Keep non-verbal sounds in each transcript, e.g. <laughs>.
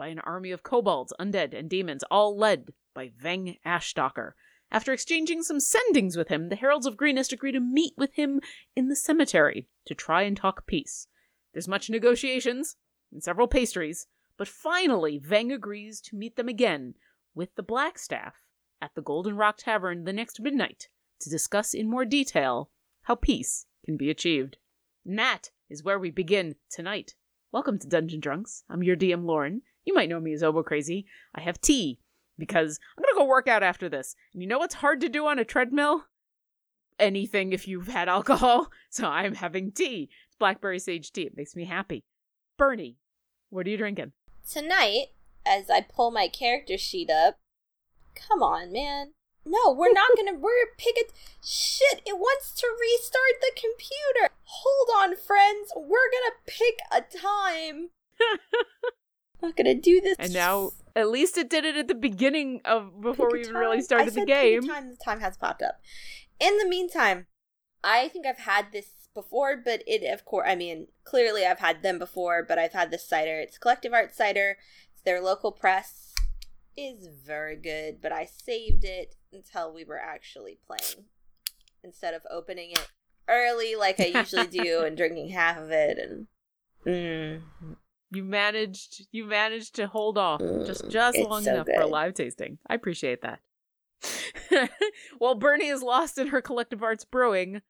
by an army of kobolds, undead, and demons, all led by Veng Ashstalker. After exchanging some sendings with him, the Heralds of Greenest agree to meet with him in the cemetery to try and talk peace. There's much negotiations and several pastries, but finally Veng agrees to meet them again with the Blackstaff at the Golden Rock Tavern the next midnight to discuss in more detail how peace can be achieved. And that is where we begin tonight. Welcome to Dungeon Drunks. I'm your DM Lauren. You might know me as Obo Crazy. I have tea because I'm gonna go work out after this. And you know what's hard to do on a treadmill? Anything if you've had alcohol. <laughs> So I'm having tea. It's blackberry sage tea. It makes me happy. Bernie, what are you drinking? Tonight, as I pull my character sheet up, come on, man. No, we're not gonna. <laughs> We're pick it. Shit! It wants to restart the computer. Hold on, friends. We're gonna pick a time. <laughs> not gonna do this. And now, at least it did it at the beginning of before Pick we even really started the said pick a game. Time. The time has popped up. In the meantime, I think I've had this before, but it of course. I mean, clearly I've had them before, but I've had this cider. It's Collective Art Cider. It's their local press. Is very good, but I saved it until we were actually playing instead of opening it early like I usually do <laughs> and drinking half of it and. Mm. You managed. You managed to hold off just just long so enough for a live tasting. I appreciate that. <laughs> While Bernie is lost in her collective arts brewing,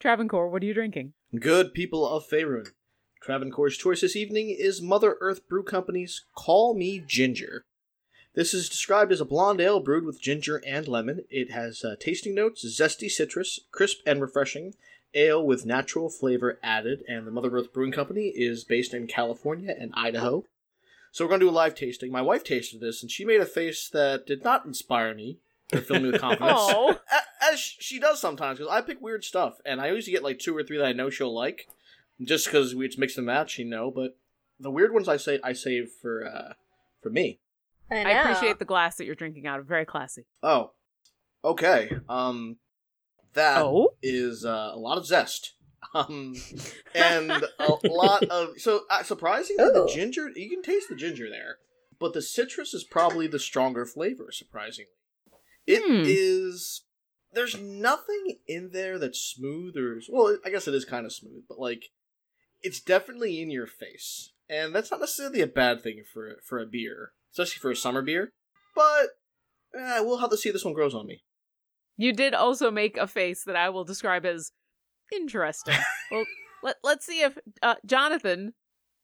Travancore, what are you drinking? Good people of Faerun. Travancore's choice this evening is Mother Earth Brew Company's Call Me Ginger. This is described as a blonde ale brewed with ginger and lemon. It has uh, tasting notes, zesty citrus, crisp and refreshing, ale with natural flavor added, and the Mother Earth Brewing Company is based in California and Idaho. So we're going to do a live tasting. My wife tasted this, and she made a face that did not inspire me to fill me with <laughs> confidence. Oh. As she does sometimes, because I pick weird stuff, and I usually get like two or three that I know she'll like, just because it's mix and match, you know. But the weird ones I say I save for uh for me. I, I appreciate the glass that you're drinking out of. Very classy. Oh, okay. Um, that is Oh? uh, a lot of zest. Um, <laughs> and a lot of so uh, surprisingly, the ginger you can taste the ginger there, but the citrus is probably the stronger flavor. Surprisingly, it is. Hmm. There's nothing in there that's smooth or well, I guess it is kind of smooth, but like it's definitely in your face, and that's not necessarily a bad thing for for a beer, especially for a summer beer. But eh, we'll have to see if this one grows on me. You did also make a face that I will describe as interesting. <laughs> well, let let's see if uh, Jonathan,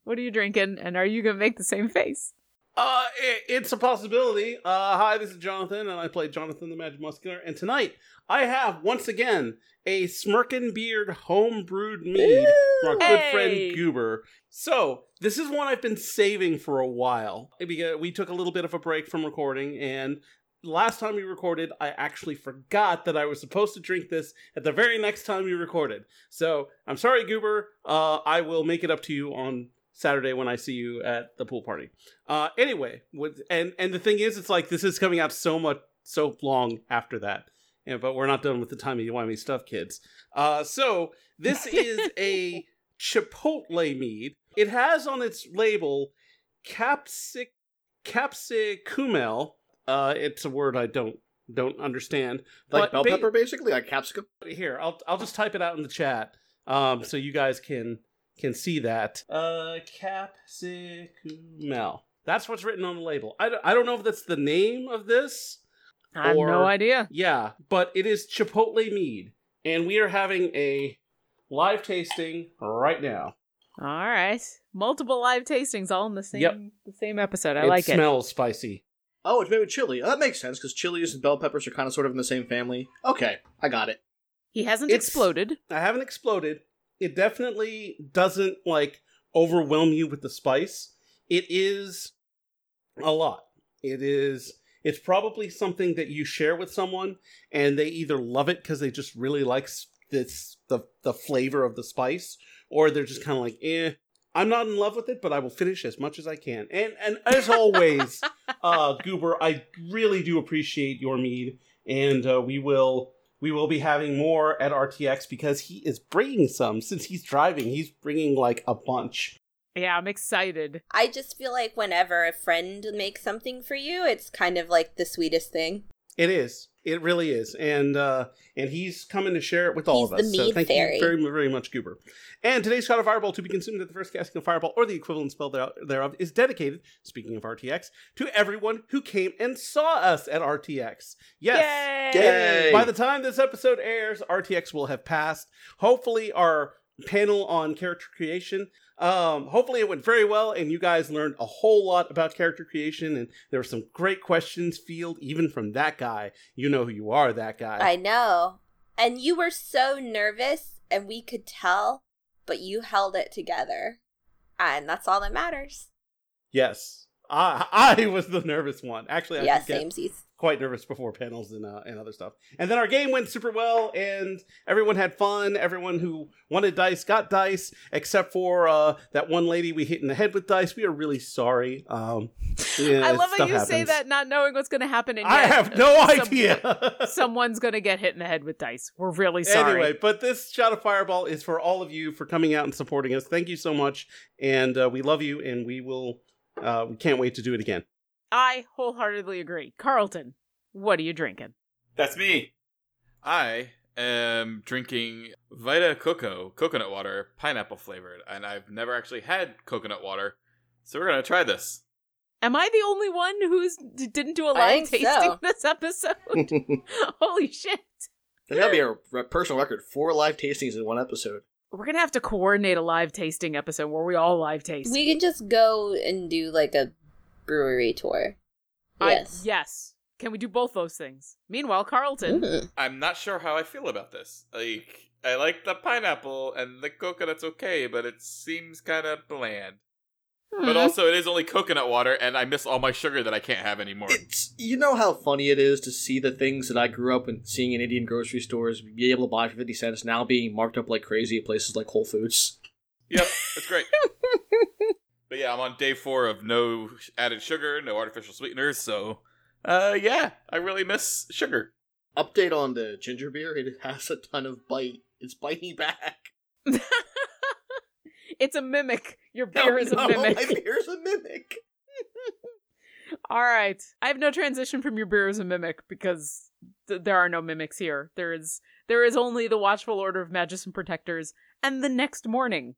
what are you drinking, and are you gonna make the same face? Uh, i it's a possibility. Uh, hi, this is Jonathan, and I play Jonathan the Magic Muscular. And tonight, I have once again a Smirkin Beard home brewed mead from our good Hey! friend Goober. So this is one I've been saving for a while because we took a little bit of a break from recording, and last time we recorded, I actually forgot that I was supposed to drink this at the very next time we recorded. So I'm sorry, Goober. Uh, I will make it up to you on Saturday when I see you at the pool party. Uh, anyway, with and and the thing is, it's like this is coming out so much so long after that. Yeah, but we're not done with the timey wimey stuff, kids. Uh, so this <laughs> is a chipotle mead. It has on its label capsic capsicumel. Uh, it's a word I don't don't understand. Like But bell ba- pepper, basically, like capsicum. here i'll i'll just type it out in the chat um so you guys can can see that uh capsicumel that's what's written on the label i don't, I don't know if that's the name of this I have Or- no idea. yeah but it is chipotle mead and we are having a live tasting right now All right, multiple live tastings all in the same Yep. the same episode. I it like it. smells spicy Oh, it's made with chili. Oh, that makes sense because chilies and bell peppers are kind of sort of in the same family. Okay, I got it. He hasn't It's- exploded. I haven't exploded. It definitely doesn't like overwhelm you with the spice. It is A lot. It is. It's probably something that you share with someone, and they either love it because they just really like this the the flavor of the spice, or they're just kind of like, eh. I'm not in love with it, but I will finish as much as I can. And and as always, <laughs> uh, Goober, I really do appreciate your mead, and uh, we will we will be having more at RTX because he is bringing some. Since he's driving, he's bringing like a bunch. Yeah, I'm excited. I just feel like whenever a friend makes something for you, it's kind of like the sweetest thing. It is. It really is, and uh, and he's coming to share it with all He's of us. the so thank fairy. you very very much, Goober. And today's shot of Fireball to be consumed at the first casting of Fireball or the equivalent spell thereof is dedicated. Speaking of RTX, to everyone who came and saw us at RTX. Yes. Yay! Yay! By the time this episode airs, RTX will have passed. Hopefully, our panel on character creation. Um, hopefully, it went very well, and you guys learned a whole lot about character creation. And there were some great questions field, even from that guy. You know who you are, that guy. I know. And you were so nervous, and we could tell, but you held it together. And that's all that matters. yes, I <laughs> I was the nervous one. Actually, I yeah, did get samesies. Quite nervous before panels and uh, and other stuff. And then our game went super well, and everyone had fun. Everyone who wanted dice got dice, except for uh, that one lady we hit in the head with dice. We are really sorry. Um, yeah, I love how you say that not knowing what's going to happen. And I have no uh, some- idea. <laughs> someone's going to get hit in the head with dice. We're really sorry. Anyway, but this shot of fireball is for all of you for coming out and supporting us. Thank you so much, and uh, we love you, and we will. Uh, we can't wait to do it again. I wholeheartedly agree. Carlton, what are you drinking? That's me. I am drinking Vita Coco coconut water, pineapple flavored, and I've never actually had coconut water, so we're gonna try this. Am I the only one who's d- didn't do a live tasting so. this episode? <laughs> Holy shit! That'll be a re- personal record. Four live tastings in one episode. We're gonna have to coordinate a live tasting episode where we all live taste. We can just go and do like a brewery tour. I- Yes. yes. Can we do both those things? Meanwhile, Carlton. Mm. I'm not sure how I feel about this. Like, I like the pineapple and the coconut's okay, but it seems kind of bland. Hmm. But also, it is only coconut water, and I miss all my sugar that I can't have anymore. It's you know how funny it is to see the things that I grew up in seeing in Indian grocery stores be able to buy for fifty cents now being marked up like crazy at places like Whole Foods. Yep, it's great. <laughs> but yeah, I'm on day four of no added sugar, no artificial sweeteners, so uh yeah, I really miss sugar. Update on the ginger beer: it has a ton of bite. It's biting back. <laughs> it's a mimic. Your beer is a no, mimic. My beer's a mimic. <laughs> All right. I have no transition from your beer as a mimic because th- there are no mimics here. There is there is only the Watchful Order of Magician Protectors and the next morning,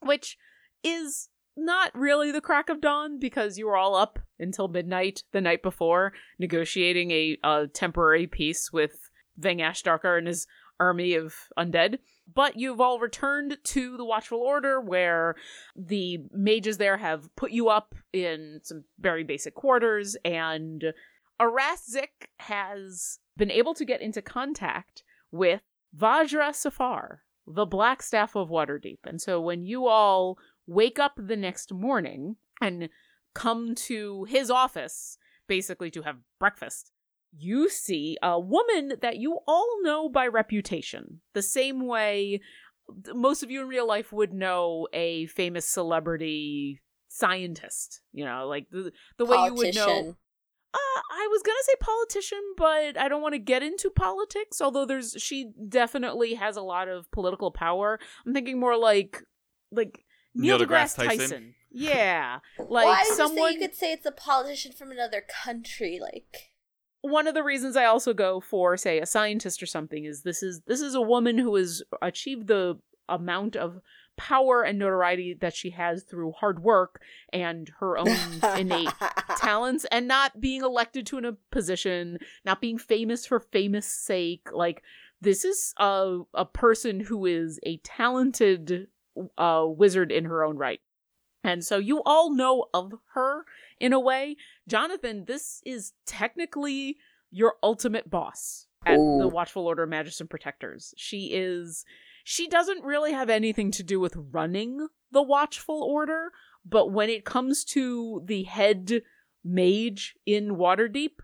which is not really the crack of dawn because you were all up until midnight the night before negotiating a, a temporary peace with Vang Ashstalker and his army of undead. But you've all returned to the Watchful Order where the mages there have put you up in some very basic quarters, and Araszik has been able to get into contact with Vajra Safahr, the Black Staff of Waterdeep. And so when you all wake up the next morning and come to his office, basically to have breakfast, you see a woman that you all know by reputation, the same way most of you in real life would know a famous celebrity scientist. You know, like the the way you would know. Uh, I was gonna say politician, but I don't want to get into politics. Although there's, she definitely has a lot of political power. I'm thinking more like, like Neil, Neil deGrasse deGrasse Tyson. Tyson. Yeah, Well, <laughs> like I someone. just saying you could say it's a politician from another country, like one of the reasons I also go for say a scientist or something is this is this is a woman who has achieved the amount of power and notoriety that she has through hard work and her own <laughs> innate talents and not being elected to a position, not being famous for famous sake. Like this is a a person who is a talented uh, wizard in her own right. And so you all know of her in a way. Jonathan, this is technically your ultimate boss at Ooh. the Watchful Order of Magician Protectors. She is she doesn't really have anything to do with running the Watchful Order, but when it comes to the head mage in Waterdeep,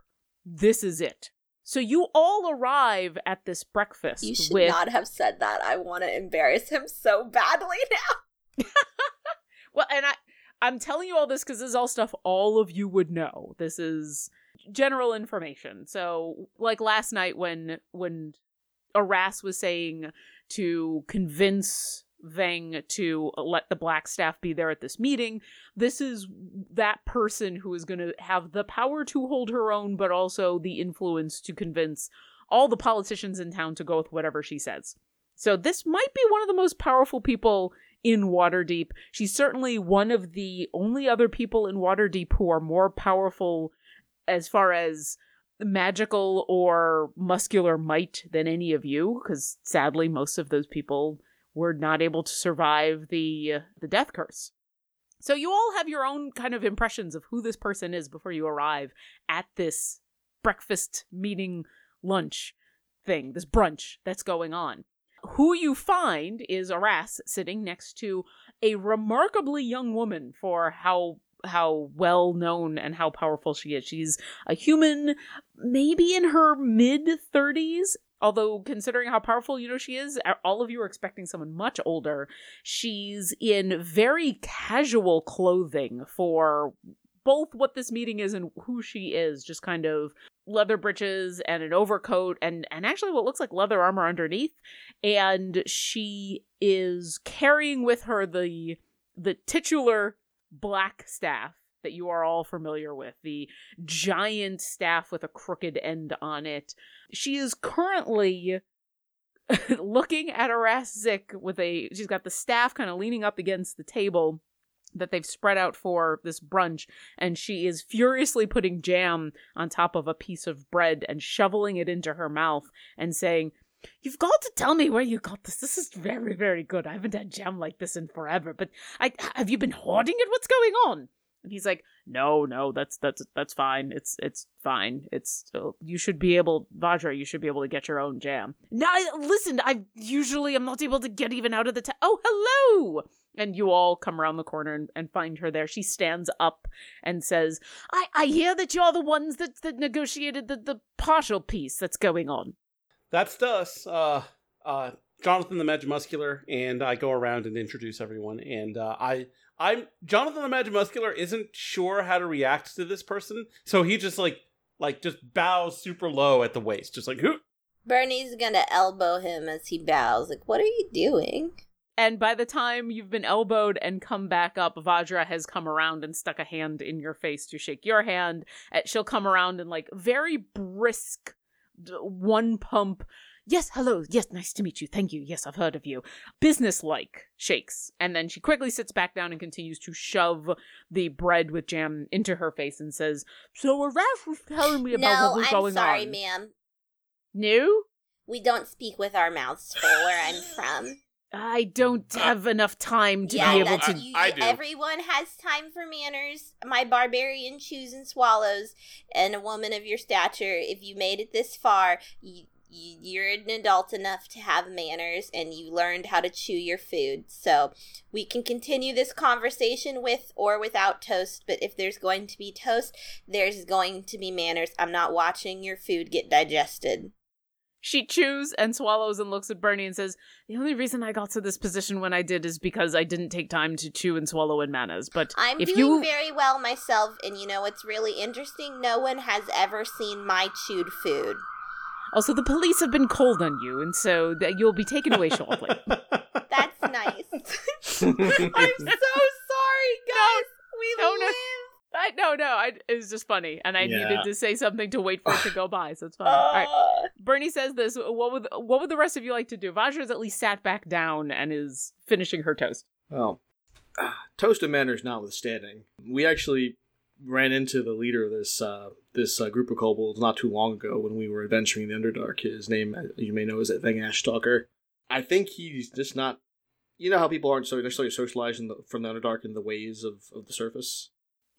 this is it. So you all arrive at this breakfast You should with not have said that. I want to embarrass him so badly <laughs> now. <laughs> Well, and I I'm telling you all this because this is all stuff all of you would know. This is general information. So, like last night when when Aras was saying to convince Veng to let the Black Staff be there at this meeting, this is that person who is going to have the power to hold her own, but also the influence to convince all the politicians in town to go with whatever she says. So this might be one of the most powerful people in Waterdeep. She's certainly one of the only other people in Waterdeep who are more powerful as far as magical or muscular might than any of you because sadly most of those people were not able to survive the uh, the death curse. So you all have your own kind of impressions of who this person is before you arrive at this breakfast meeting lunch thing, this brunch that's going on. Who you find is Aras sitting next to a remarkably young woman for how how well known and how powerful she is. She's a human, maybe in her mid 30s. Although, considering how powerful you know she is, all of you are expecting someone much older. She's in very casual clothing for both what this meeting is and who she is. Just kind of leather breeches and an overcoat and and actually what looks like leather armor underneath and she is carrying with her the the titular black staff that you are all familiar with the giant staff with a crooked end on it she is currently <laughs> looking at Zik with a she's got the staff kind of leaning up against the table that they've spread out for this brunch and she is furiously putting jam on top of a piece of bread and shoveling it into her mouth and saying You've got to tell me where you got this. This is very, very good. I haven't had jam like this in forever. But I have you been hoarding it? What's going on? And he's like, "No, no, that's that's that's fine. It's it's fine. It's you should be able, Vajra. You should be able to get your own jam. Now, listen. I usually am not able to get even out of the. Ta- oh, hello. And you all come around the corner and, and find her there. She stands up and says, "I I hear that you're the ones that that negotiated the the partial peace that's going on." That's us. Uh, uh, Jonathan the Magimuscular, and I go around and introduce everyone. And uh, I, I'm Jonathan the Magimuscular isn't sure how to react to this person, so he just like, like just bows super low at the waist, just like, Who? Bernie's gonna elbow him as he bows. Like, what are you doing? And by the time you've been elbowed and come back up, Vajra has come around and stuck a hand in your face to shake your hand. Eh, she'll come around and like very brisk one pump yes hello yes nice to meet you thank you yes i've heard of you business-like shakes and then she quickly sits back down and continues to shove the bread with jam into her face and says so Aras was telling me about no, what was I'm going sorry, on ma'am. no We don't speak with our mouths full where I'm from. i don't have enough time to yeah, be able that's, to you, I do. everyone has time for manners. My barbarian chews and swallows, and a woman of your stature. If you made it this far, you, you you're an adult enough to have manners, and you learned how to chew your food. So we can continue this conversation with or without toast. But if there's going to be toast, there's going to be manners. I'm not watching your food get digested. She chews and swallows and looks at Bernie and says, The only reason I got to this position when I did is because I didn't take time to chew and swallow in manners. But I'm if doing you very well myself, and you know what's really interesting? No one has ever seen my chewed food. Also the police have been cold on you, and so th- you'll be taken away shortly. <laughs> That's nice. <laughs> I'm so sorry, guys. we no, no. live. I, no, no, I, it was just funny, and I Yeah. needed to say something to wait for it to go by, so it's fine. All right. Uh, Bernie says this. What would what would the rest of you like to do? Vajra's at least sat back down and is finishing her toast. Well, <sighs> toast of manners notwithstanding, we actually ran into the leader of this uh, this uh, group of kobolds not too long ago when we were adventuring in the Underdark. His name, uh, you may know, is Veng Ashstalker. I think he's just not. You know how people aren't so necessarily socialized the, from the Underdark in the ways of, of the surface.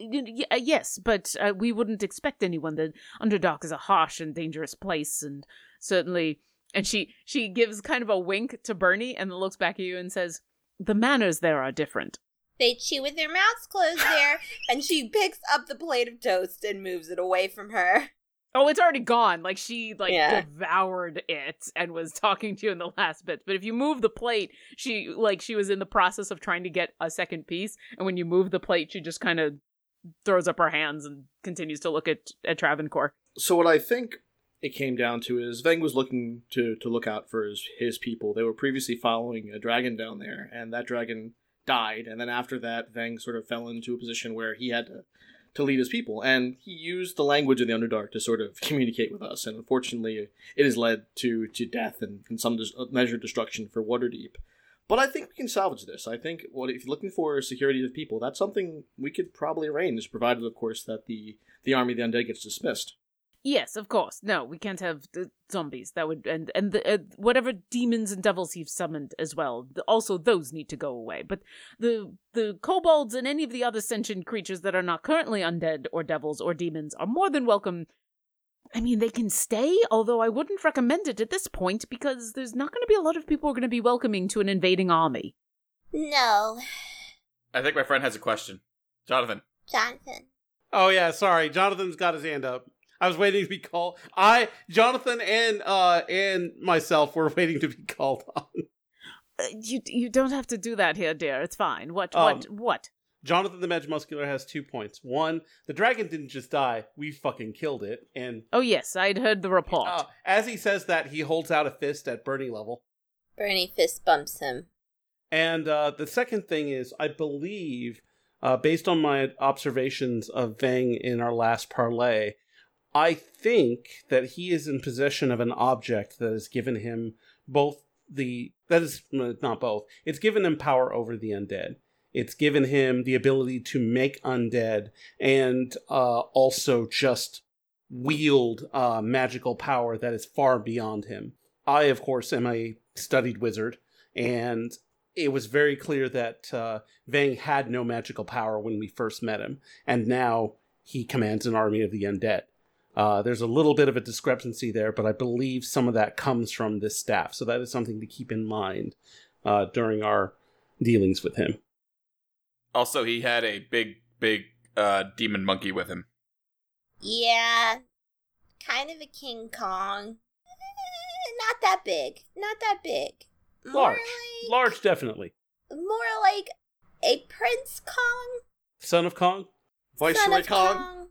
Uh, yes, but uh, we wouldn't expect anyone. The Underdark is a harsh and dangerous place, and certainly. And she she gives kind of a wink to Bernie and looks back at you and says, "The manners there are different." They chew with their mouths closed there, and she picks up the plate of toast and moves it away from her. Oh, it's already gone. Like she like Yeah. devoured it and was talking to you in the last bit. But if you move the plate, she like she was in the process of trying to get a second piece, and when you move the plate, she just kind of throws up her hands and continues to look at at Travancore. So what I think it came down to is Veng was looking to to look out for his his people. They were previously following a dragon down there, and that dragon died. And then after that, Veng sort of fell into a position where he had to to lead his people, and he used the language of the Underdark to sort of <laughs> communicate with us. And unfortunately, it has led to to death and, and some dis- uh, measured destruction for Waterdeep. But I think we can salvage this. I think what if you're looking for security of people, that's something we could probably arrange, provided, of course, that the the army of the undead gets dismissed. Yes, of course. No, we can't have the zombies. That would and and the, uh, whatever demons and devils he's summoned as well. th- Also, those need to go away. But the the kobolds and any of the other sentient creatures that are not currently undead or devils or demons are more than welcome. I mean, they can stay, although I wouldn't recommend it at this point because there's not going to be a lot of people who are going to be welcoming to an invading army. No, I think my friend has a question. Jonathan. Jonathan. Oh yeah, sorry. Jonathan's got his hand up. I was waiting to be called. I, Jonathan, and uh and myself were waiting to be called on. Uh, you you don't have to do that here, dear. It's fine. What Um, what what? Jonathan the Mage Muscular has two points. One, the dragon didn't just die; we fucking killed it. And Oh yes, I'd heard the report. uh, as he says that, he holds out a fist at Bernie level. Bernie fist bumps him. And uh, the second thing is, I believe, uh, based on my observations of Vang in our last parlay, I think that he is in possession of an object that has given him both the that is not both. It's given him power over the undead. It's given him the ability to make undead and uh, also just wield uh, magical power that is far beyond him. I, of course, am a studied wizard, and it was very clear that uh, Vang had no magical power when we first met him, and now he commands an army of the undead. Uh, there's a little bit of a discrepancy there, but I believe some of that comes from this staff, so that is something to keep in mind uh, during our dealings with him. Also, he had a big, big uh, demon monkey with him. Yeah, kind of a King Kong. Not that big. Not that big. More Large, like, large, definitely. More like a Prince Kong. Son of Kong. Son Viceroy of Kong. Kong.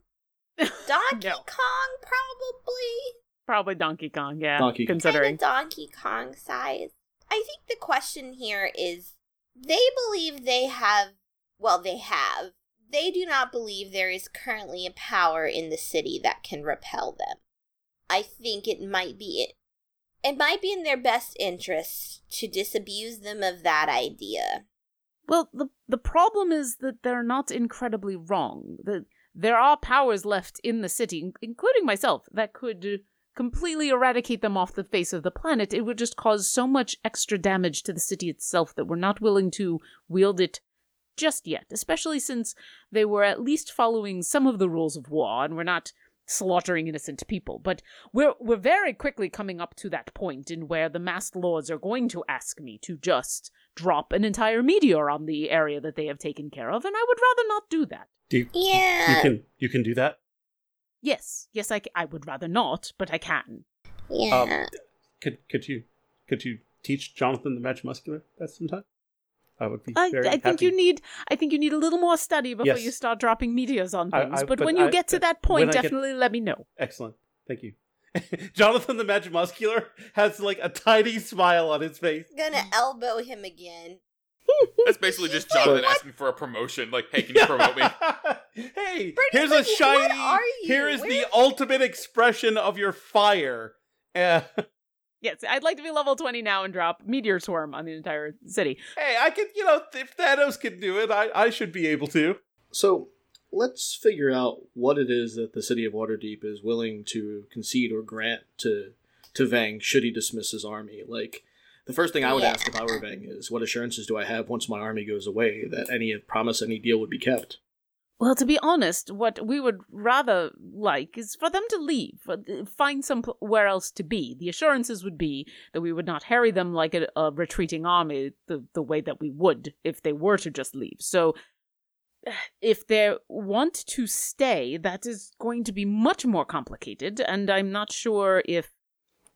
<laughs> Donkey No. Kong, probably. Probably Donkey Kong, yeah. Donkey Kong. considering. Kind of Donkey Kong size. I think the question here is they believe they have, well, they have. They do not believe there is currently a power in the city that can repel them. I think it might be it. It might be in their best interest to disabuse them of that idea. Well, the the problem is that they're not incredibly wrong. The, there are powers left in the city, including myself, that could completely eradicate them off the face of the planet. It would just cause so much extra damage to the city itself that we're not willing to wield it just yet, especially since they were at least following some of the rules of war and we're not slaughtering innocent people. But we're we're very quickly coming up to that point in where the masked lords are going to ask me to just drop an entire meteor on the area that they have taken care of, and I would rather not do that. Do you, Yeah. you can you can do that? Yes, yes, I, I would rather not, but I can. Yeah. Um, could could you could you teach Jonathan the Magimuscular that sometime? I would be I, very I think happy. you need I think you need a little more study before Yes. you start dropping meteors on things. I- but, but when you I- get to that point, I get- definitely let me know. Excellent. Thank you. <laughs> Jonathan the Magimuscular has like a tiny smile on his face. Gonna elbow him again. <laughs> That's basically just Jonathan asking for a promotion. Like, hey, can you promote me? <laughs> hey, Brittany, here's a shiny. what are you? Here is the Where- ultimate expression of your fire. Uh, Yes, I'd like to be level 20 now and drop meteor swarm on the entire city. hey, I could, you know, if Thanos can do it, I, I should be able to. So let's figure out what it is that the city of Waterdeep is willing to concede or grant to to Vang should he dismiss his army. Like the first thing I would Yeah. ask if I were Vang is what assurances do I have once my army goes away that any promise, any deal would be kept? Well, to be honest, what we would rather like is for them to leave, uh, find somewhere else to be. The assurances would be that we would not harry them like a, a retreating army the, the way that we would if they were to just leave. So, <sighs> if they want to stay, that is going to be much more complicated, and I'm not sure if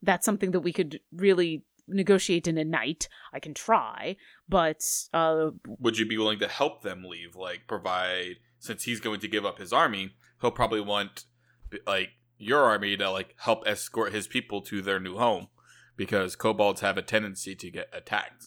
that's something that we could really negotiate in a night. I can try, but uh, Would you be willing to help them leave? Like, provide, since he's going to give up his army, he'll probably want, like, your army to, like, help escort his people to their new home. Because kobolds have a tendency to get attacked.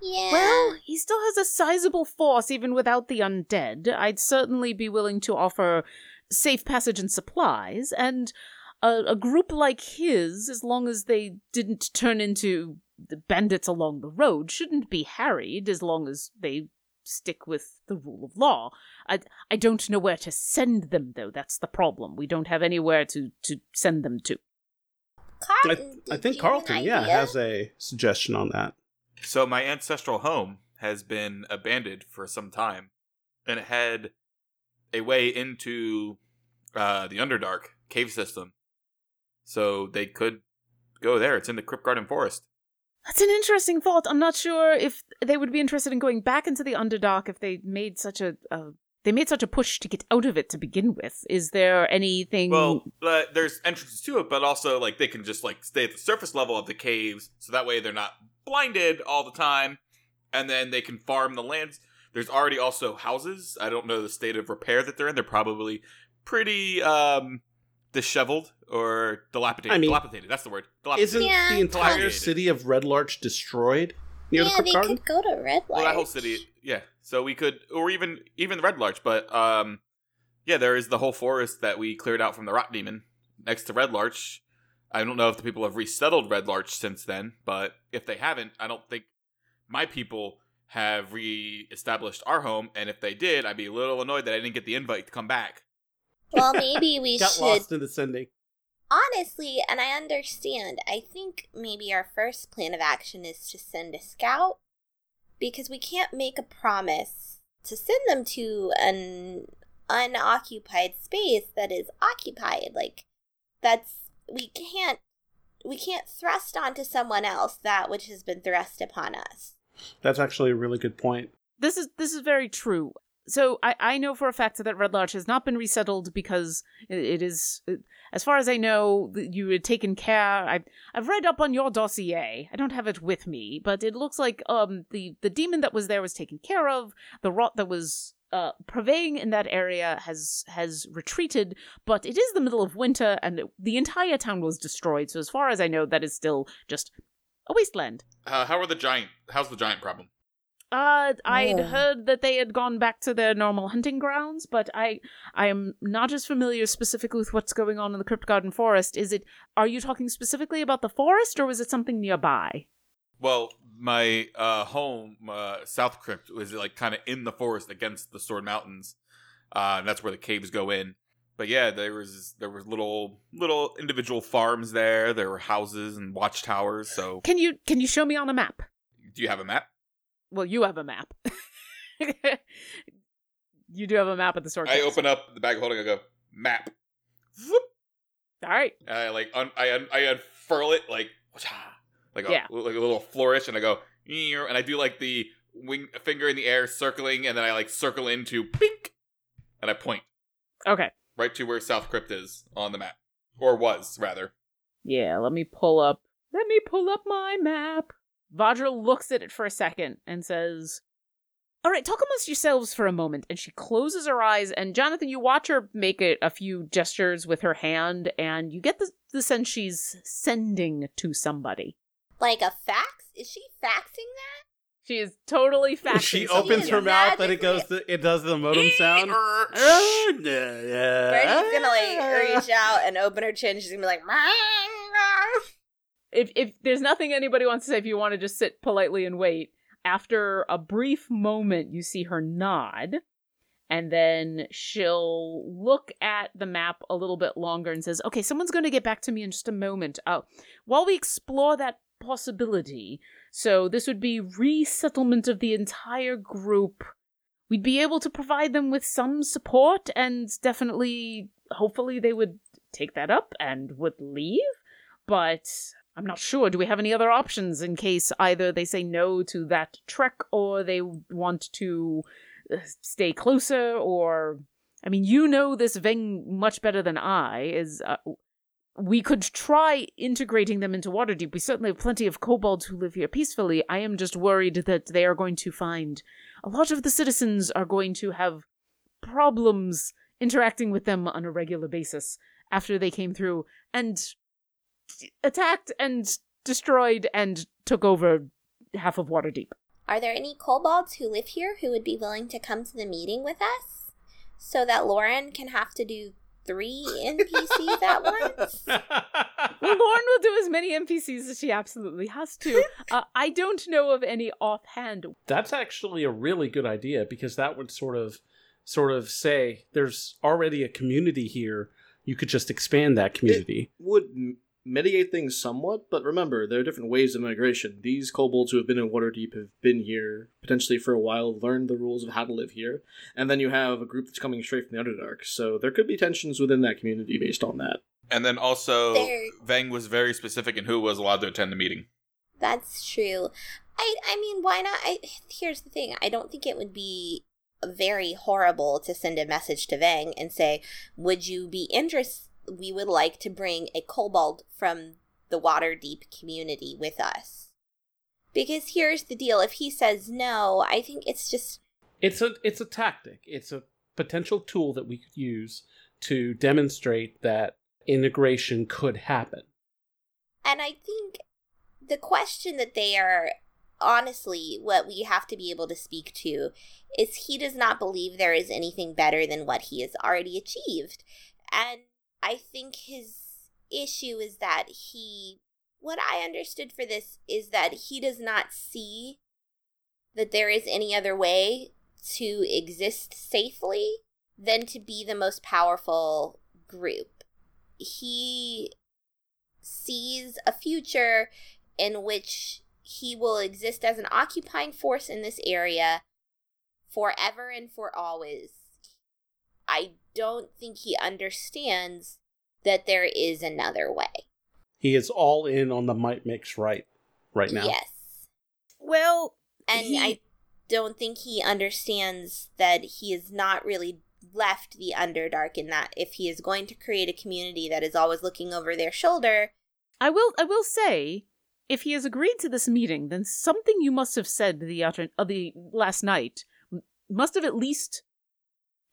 Yeah. Well, he still has a sizable force even without the undead. I'd certainly be willing to offer safe passage and supplies, and a, a group like his, as long as they didn't turn into the bandits along the road, shouldn't be harried as long as they stick with the rule of law. I I don't know where to send them though. That's the problem. We don't have anywhere to to send them to. I, Carlton, I did think you have an Carlton, yeah, has a suggestion on that. So my ancestral home has been abandoned for some time, and it had a way into uh, the Underdark cave system. So they could go there. It's in the Kryptgarden Forest. That's an interesting thought. I'm not sure if they would be interested in going back into the Underdark if they made such a they made such a push to get out of it to begin with. Is there anything? Well, uh, there's entrances to it, but also like they can just like stay at the surface level of the caves, so that way they're not blinded all the time, and then they can farm the lands. There's already also houses. I don't know the state of repair that they're in. They're probably pretty um disheveled or dilapidated. I mean, dilapidated. That's the word. Dilapidated. Isn't Yeah. the entire city of Red Larch destroyed near the yeah, Crypt they Garden? could go to Red Light. well, that whole city. Yeah. So we could, or even even Red Larch, but um, yeah, there is the whole forest that we cleared out from the Rot Demon next to Red Larch. I don't know if the people have resettled Red Larch since then, but if they haven't, I don't think my people have re-established our home. And if they did, I'd be a little annoyed that I didn't get the invite to come back. Well, maybe we should. <laughs> Got should. lost in the sending. Honestly, and I understand, I think maybe our first plan of action is to send a scout because we can't make a promise to send them to an unoccupied space that is occupied. Like that's we can't we can't thrust onto someone else that which has been thrust upon us. That's actually a really good point. this is this is very true. So I, I know for a fact that Red Larch has not been resettled because it, it is, as far as I know, you had taken care. I've I've read up on your dossier. I don't have it with me, but it looks like um the the demon that was there was taken care of. The rot that was uh purveying in that area has has retreated, but it is the middle of winter and the entire town was destroyed. So as far as I know, that is still just a wasteland. Uh, how are the giant? How's the giant problem? Uh, I'd Yeah. heard that they had gone back to their normal hunting grounds, but I I am not as familiar specifically with what's going on in the Kryptgarden Forest. Is it? Are you talking specifically about the forest, or was it something nearby? Well, my uh, home, uh, South Crypt, was like kind of in the forest against the Sword Mountains. Uh, and that's where the caves go in. But yeah, there was there was little little individual farms there. There were houses and watchtowers. So, Can you can you show me on a map? do you have a map? Well, you have a map. <laughs> you do have a map at the sword. I open up the bag of holding. I go map. Whoop. All right. And I like un- I un- I unfurl it like like a, Yeah. like a little flourish, and I go and I do like the wing finger in the air circling, and then I like circle into pink, and I point Okay. right to where South Crypt is on the map, or was rather. Yeah. Let me pull up. Let me pull up my map. Vajra looks at it for a second and says, All right, talk amongst yourselves for a moment. And she closes her eyes. And Jonathan, you watch her make a, a few gestures with her hand, and you get the, the sense she's sending to somebody. Like a fax? Is she faxing that? She is totally <laughs> faxing. she something. opens her mouth and it goes. To, it does the modem sound. Birdie's <laughs> gonna like reach out and open her chin. She's gonna be like, if if there's nothing anybody wants to say, if you want to just sit politely and wait, after a brief moment, you see her nod, and then she'll look at the map a little bit longer and says, "Okay, someone's going to get back to me in just a moment. Uh, while we explore that possibility, so this would be resettlement of the entire group." we'd be able to provide them with some support and definitely hopefully they would take that up and would leave but i'm not sure do we have any other options in case either they say no to that trek or they want to uh, stay closer or i mean you know this veng much better than i is uh, we could try integrating them into Waterdeep. We certainly have plenty of kobolds who live here peacefully. I am just worried that they are going to find a lot of the citizens are going to have problems interacting with them on a regular basis after they came through and attacked and destroyed and took over half of Waterdeep. Are there any kobolds who live here who would be willing to come to the meeting with us so that Lauren can have to do three NPCs at <laughs> once? Well, Lauren will do as many NPCs as she absolutely has to. <laughs> Uh, I don't know of any offhand. That's actually a really good idea because that would sort of sort of say there's already a community here. You could just expand that community. would m- mitigate things somewhat, but remember, there are different waves of migration. These kobolds who have been in Waterdeep have been here potentially for a while, learned the rules of how to live here, and then you have a group that's coming straight from the Underdark. So there could be tensions within that community based on that. And then also, There- Vang was very specific in who was allowed to attend the meeting. That's true. I I mean, why not? I here's the thing. I don't think it would be very horrible to send a message to Vang and say, "Would you be interested? We would like to bring a kobold from the Waterdeep community with us." Because here's the deal: if he says no, I think it's just It's a it's a tactic. It's a potential tool that we could use to demonstrate that integration could happen. And I think the question that they are honestly what we have to be able to speak to is he does not believe there is anything better than what he has already achieved. And I think his issue is that he what I understood for this is that he does not see that there is any other way to exist safely than to be the most powerful group. He sees a future in which he will exist as an occupying force in this area forever and for always. I don't think he understands that there is another way. He is all in on the might makes right right now. Yes. Well, And He- I don't think he understands that he is not really left the Underdark in that if he is going to create a community that is always looking over their shoulder, I will. I will say, if he has agreed to this meeting, then something you must have said the other uh, the last night must have at least,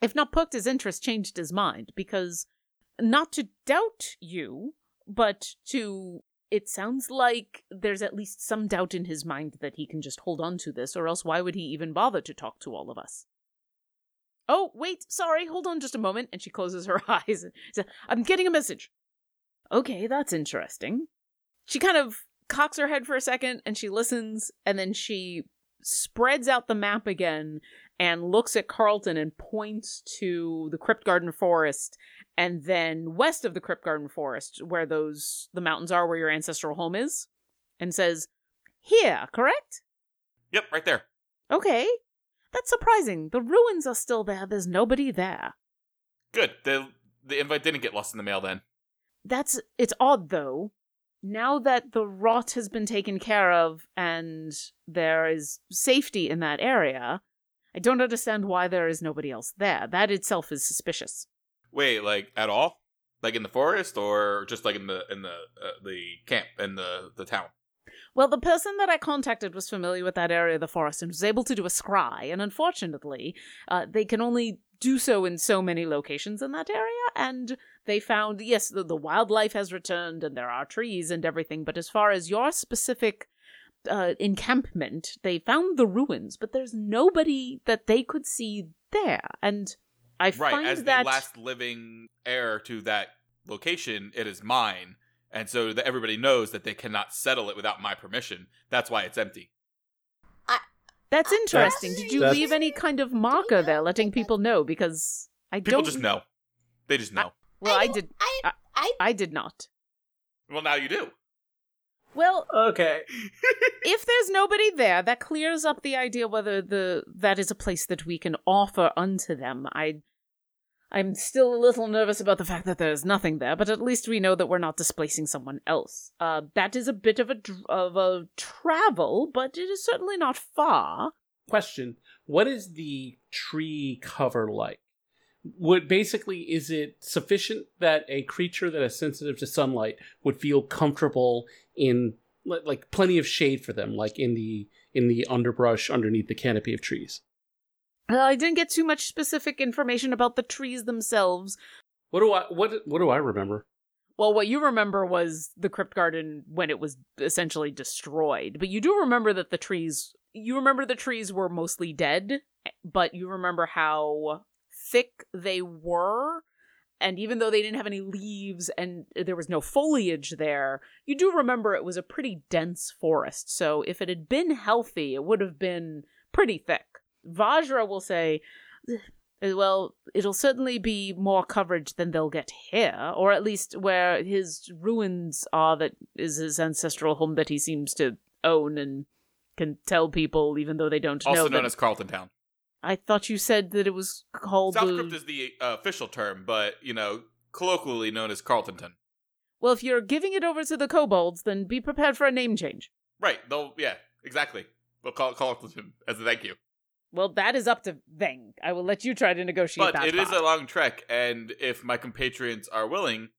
if not perked his interest, changed his mind. Because not to doubt you, but to it sounds like there's at least some doubt in his mind that he can just hold on to this, or else why would he even bother to talk to all of us? Oh, wait, sorry, hold on just a moment. And she closes her <laughs> eyes. and says, I'm getting a message. Okay, that's interesting. She kind of cocks her head for a second and she listens, and then she spreads out the map again and looks at Carlton and points to the Kryptgarden Forest and then west of the Kryptgarden Forest, where those the mountains are where your ancestral home is, and says, Here, correct? Yep, right there. Okay. That's surprising. The ruins are still there. There's nobody there. Good. The the invite didn't get lost in the mail then. That's it's odd though. Now that the rot has been taken care of and there is safety in that area, I don't understand why there is nobody else there. That itself is suspicious. Wait, like at all? Like in the forest, or just like in the in the uh, the camp in the the town? Well, the person that I contacted was familiar with that area of the forest and was able to do a scry, and unfortunately, uh, they can only do so in so many locations in that area, and they found, yes, the, the wildlife has returned and there are trees and everything, but as far as your specific uh, encampment, they found the ruins, but there's nobody that they could see there, and I right, find as that the last living heir to that location, it is mine, and so that everybody knows that they cannot settle it without my permission. That's why it's empty. that's interesting. Did you That's- leave any kind of marker there, letting people know? Because I People don't just know. They just know. Well, I, don't- did. I, I- I, I did not. well, now you do. Well, Okay. <laughs> if there's nobody there, that clears up the idea whether the that is a place that we can offer unto them. I I'm still a little nervous about the fact that there's nothing there, but at least we know that we're not displacing someone else. Uh, that is a bit of a dr- of a travel, but it is certainly not far. Question: What is the tree cover like? Would basically is it sufficient that a creature that is sensitive to sunlight would feel comfortable in like plenty of shade for them, like in the in the underbrush underneath the canopy of trees? Uh, I didn't get too much specific information about the trees themselves. What do I what what do I remember? Well, what you remember was the Kryptgarden when it was essentially destroyed, but you do remember that the trees. You remember the trees were mostly dead, but you remember how thick they were. And even though they didn't have any leaves and there was no foliage there, you do remember it was a pretty dense forest. So if it had been healthy, it would have been pretty thick. Vajra will say, "Eh, well, it'll certainly be more coverage than they'll get here, or at least where his ruins are that is his ancestral home that he seems to own and can tell people even though they don't Also know. Also known that- as Carlton Town. I thought you said that it was called South the... Is the uh, official term, but you know, colloquially known as Carltonton. Well, if you're giving it over to the kobolds, then be prepared for a name change. Right? They'll yeah, exactly. We'll call it Carltonton as a thank you. Well, that is up to Veng. I will let you try to negotiate that. But that. it is part. a long trek, and if my compatriots are willing,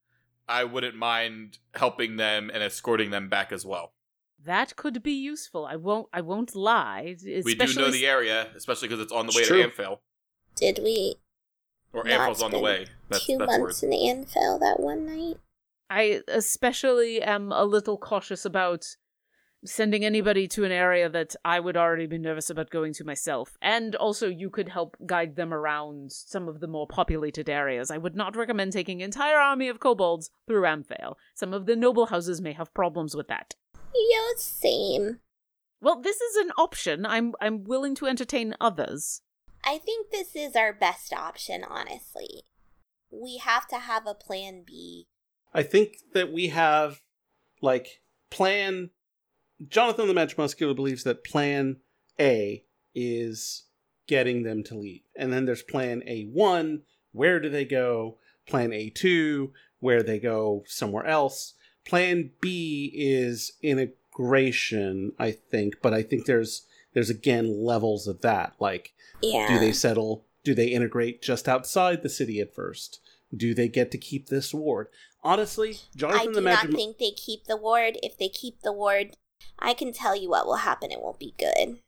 I wouldn't mind helping them and escorting them back as well. That could be useful. I won't. I won't lie. We do know the area, especially because it's on the It's way true. to Amphail, Did we or not Amphail's on the way. That's two that's word. months in Anvil that one night? I especially am a little cautious about sending anybody to an area that I would already be nervous about going to myself. And also, you could help guide them around some of the more populated areas. I would not recommend taking entire army of kobolds through Amphail. Some of the noble houses may have problems with that. Yeah, same. Well, this is an option. I'm I'm willing to entertain others. I think this is our best option, honestly. We have to have a plan B. I think that we have like plan. Jonathan the Magimuscular believes that plan A is getting them to leave, and then there's plan A one. Where do they go? Plan A two, where they go somewhere else. Plan B is integration, I think, but I think there's there's again levels of that. Like, Yeah. do they settle? Do they integrate just outside the city at first? Do they get to keep this ward? Honestly, Jonathan I Jonathan do the not think they keep the ward. If they keep the ward, I can tell you what will happen. It won't be good.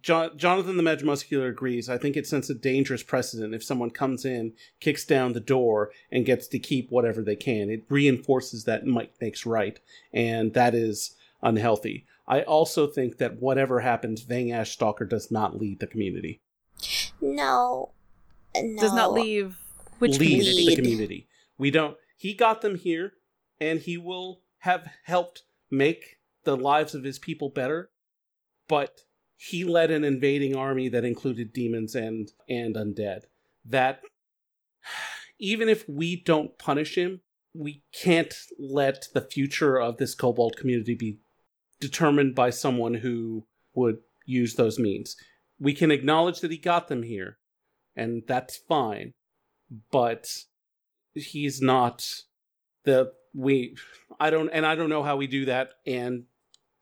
Jo- Jonathan the Magimuscular agrees. I think it sets a dangerous precedent if someone comes in, kicks down the door, and gets to keep whatever they can. It reinforces that might makes right, and that is unhealthy. I also think that whatever happens, Vang Ashstalker does not lead the community. No. No. Does not leave which lead community? the community. We don't. He got them here, and he will have helped make the lives of his people better. But he led an invading army that included demons and and undead. That even if we don't punish him, we can't let the future of this kobold community be determined by someone who would use those means. We can acknowledge that he got them here, and that's fine but he's not the we i don't and i don't know how we do that and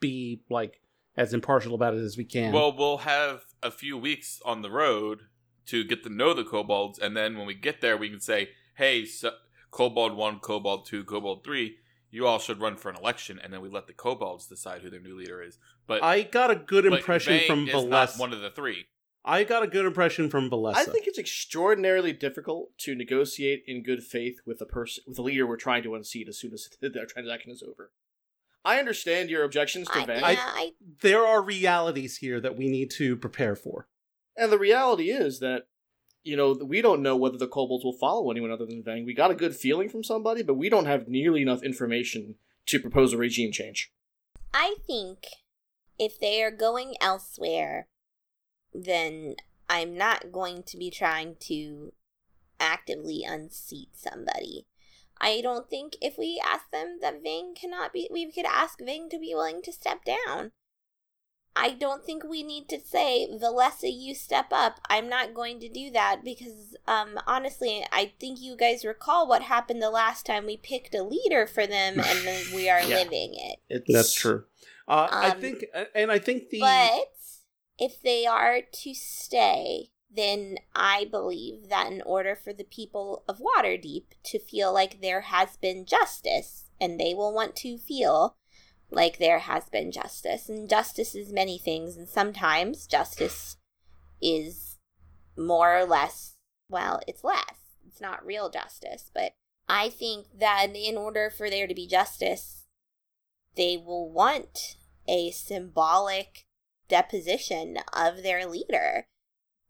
be like as impartial about it as we can Well, we'll have a few weeks on the road to get to know the kobolds, and then when we get there, we can say, "Hey, so, Kobold One, Kobold Two, Kobold Three, you all should run for an election," and then we let the kobolds decide who their new leader is. But i got a good impression from is not one of the three. i got a good impression from Valessa. I think it's extraordinarily difficult to negotiate in good faith with a person with a leader we're trying to unseat as soon as <laughs> the transaction is over. I understand your objections to I, Van, yeah, I, there are realities here that we need to prepare for and the reality is that you know we don't know whether the kobolds will follow anyone other than Vang. We got a good feeling from somebody, but we don't have nearly enough information to propose a regime change. I think if they are going elsewhere, then I'm not going to be trying to actively unseat somebody. I don't think if we ask them that Ving cannot be, we could ask Ving to be willing to step down. I don't think we need to say Valessa, you step up. I'm not going to do that because, um, honestly, I think you guys recall what happened the last time we picked a leader for them, and then <laughs> we are Yeah. living it. It's, That's true. Uh, I Um, think, and I think the But if they are to stay, then I believe that in order for the people of Waterdeep to feel like there has been justice, and they will want to feel like there has been justice, and justice is many things, and sometimes justice is more or less, well, it's less. It's not real justice, but I think that in order for there to be justice, they will want a symbolic deposition of their leader.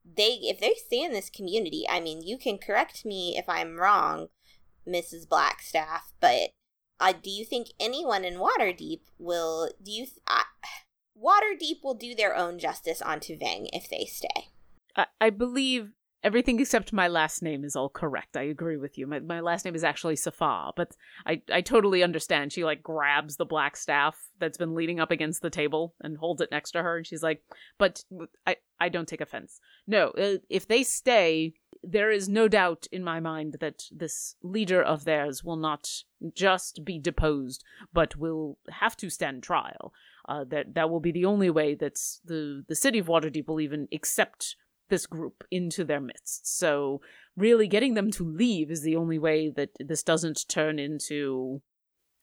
They if they stay in this community, I mean, you can correct me if I'm wrong, Mrs. Blackstaff, but uh, do you think anyone in Waterdeep will do you th- Waterdeep will do their own justice onto Vang if they stay? I, I believe everything except my last name is all correct. I agree with you. My, my last name is actually Safahr, but I, I totally understand. She like grabs the black staff that's been leaning up against the table and holds it next to her, and she's like, "But I I don't take offense. No, uh, if they stay, there is no doubt in my mind that this leader of theirs will not just be deposed, but will have to stand trial. Uh, that that will be the only way that the the city of Waterdeep will even accept this group into their midst. So really getting them to leave is the only way that this doesn't turn into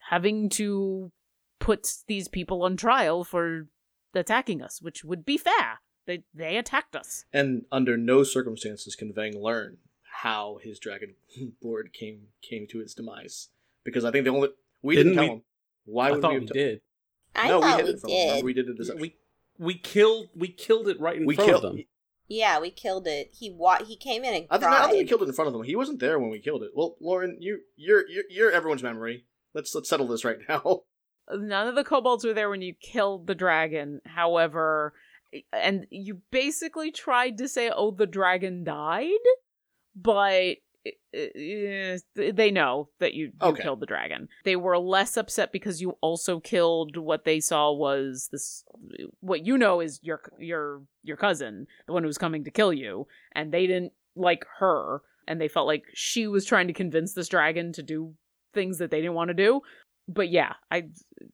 having to put these people on trial for attacking us, which would be fair. They they attacked us. And under no circumstances can Vang learn how his dragon <laughs> lord came came to its demise. Because I think the only we didn't, Didn't tell we- him. Why I would thought we we have did. I no, we thought hid we it from him. Did. We did a deception. We we killed we killed it right in we front killed of them. Yeah, we killed it. He wa- he came in and I think, I think we killed it in front of them. He wasn't there when we killed it. Well, Lauren, you you're you're, you're everyone's memory. Let's let's settle this right <laughs> now. None of the kobolds were there when you killed the dragon. However, and you basically tried to say, "Oh, the dragon died," but they know that you, you Okay. killed the dragon. They were less upset because you also killed what they saw was this. What you know is your your your cousin, the one who was coming to kill you, and they didn't like her, and they felt like she was trying to convince this dragon to do things that they didn't want to do. But yeah, I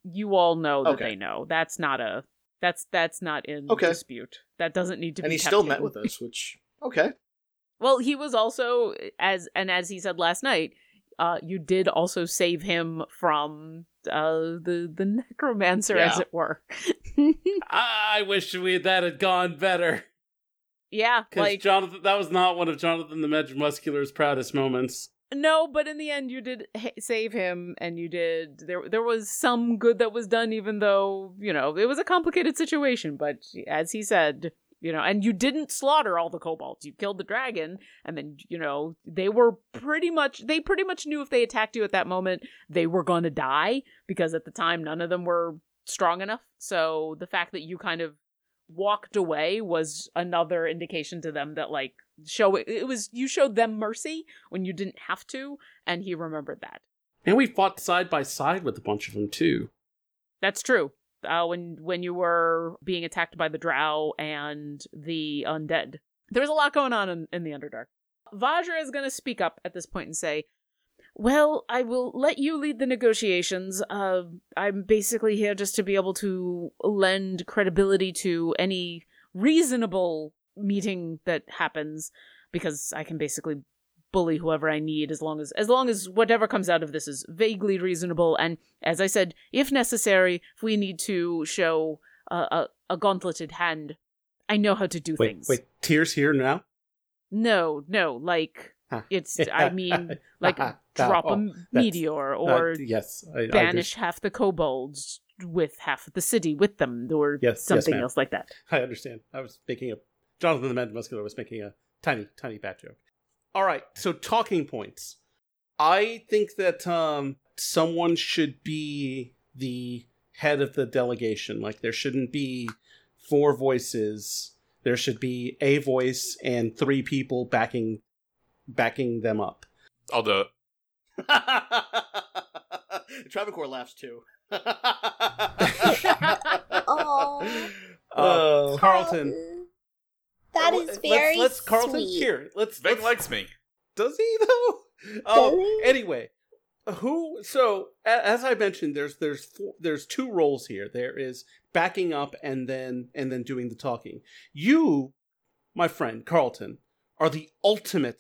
you all know that Okay. they know. That's not a that's that's not in Okay. dispute. That doesn't need to and be And he still met with us, which okay. Well, he was also as and as he said last night, uh you did also save him from uh the the necromancer as it were. <laughs> I wish we that had gone better. yeah, Because like Jonathan, that was not one of Jonathan the Magimuscular's proudest moments. no, but in the end you did ha- save him and you did there there was some good that was done even though, you know, it was a complicated situation, but as he said, you know, and you didn't slaughter all the kobolds. You killed the dragon, and then you know they were pretty much they pretty much knew if they attacked you at that moment they were going to die because at the time none of them were strong enough. So the fact that you kind of walked away was another indication to them that like show it, it was you showed them mercy when you didn't have to, and he remembered that. And we fought side by side with a bunch of them too. That's true. Uh, when when you were being attacked by the drow and the undead, there was a lot going on in, in the Underdark. Vajra is going to speak up at this point and say, "Well, I will let you lead the negotiations. Uh, I'm basically here just to be able to lend credibility to any reasonable meeting that happens, because I can basically bully whoever I need as long as as long as whatever comes out of this is vaguely reasonable and as I said, if necessary, if we need to show a, a, a gauntleted hand, I know how to do Wait, things. wait, tears here now? No, no, like it's. <laughs> I mean, <laughs> like Ah, drop oh, a meteor or uh, yes, I, I banish half the kobolds with half of the city with them, or Yes, yes, something ma'am. else like that. I understand. I was making a Jonathan the Magimuscular was making a tiny, tiny bad joke. All right, so talking points. I think that um, someone should be the head of the delegation. Like there shouldn't be four voices. There should be a voice and three people backing backing them up. I'll do it. <laughs> Travancore laughs too. <laughs> Oh, Uh, Carlton. That Oh, let's- very let's, Carlton sweet. here. Let's, Ving let's likes me. Does he though? Does Um, he? anyway, who? So as I mentioned, there's there's four, there's two roles here. There is backing up and then and then doing the talking. You, my friend Carlton, are the ultimate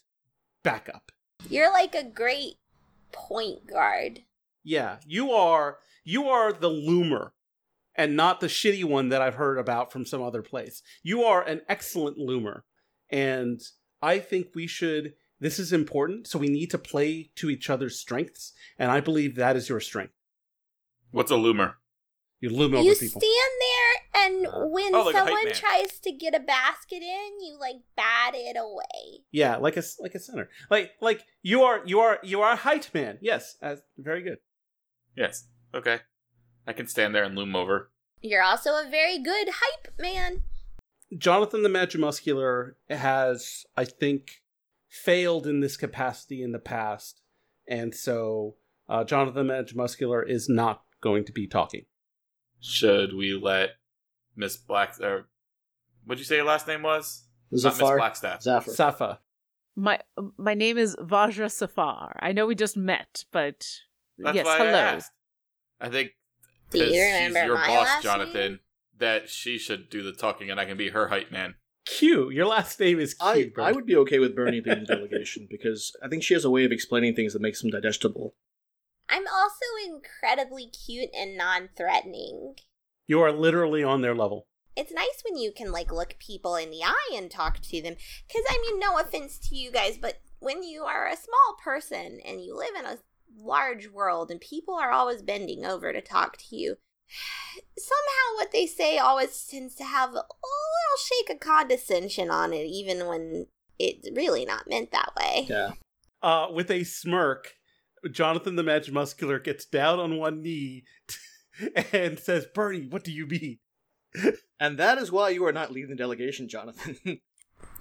backup. You're like a great point guard. Yeah, you are you are the loomer and not the shitty one that I've heard about from some other place. You are an excellent loomer and I think we should this is important so we need to play to each other's strengths and I believe that is your strength. What's a loomer? You loom over You people. stand there, and when Oh, like someone tries to get a basket in, you like bat it away. yeah, like a s- like a center. Like like you are you are you are a height man. Yes, uh, very good. Yes. Okay. I can stand there and loom over. You're also a very good hype man. Jonathan the Magimuscular has, I think, failed in this capacity in the past, and so uh, Jonathan the Magimuscular is not going to be talking. Should we let Miss Black or what'd you say your last name was? Not Miss Zafar. Blackstaff. Zafar. Safa. My my name is Vajra Safahr. I know we just met, but That's yes, why hello. I asked. I think Do you because she's your my boss, last Jonathan, name? that she should do the talking and I can be her hype man. Q. Your last name is Q. I. I would be okay with Bernie being the delegation <laughs> because I think she has a way of explaining things that makes them digestible. I'm also incredibly cute and non-threatening. You are literally on their level. It's nice when you can like look people in the eye and talk to them. Cause I mean, no offense to you guys, but when you are a small person and you live in a large world and people are always bending over to talk to you, <sighs> somehow what they say always tends to have a little shake of condescension on it, even when it's really not meant that way. Yeah. Uh, with a smirk, Jonathan the Magimuscular gets down on one knee <laughs> and says, Bernie, what do you mean? <laughs> And that is why you are not leading the delegation, Jonathan. <laughs>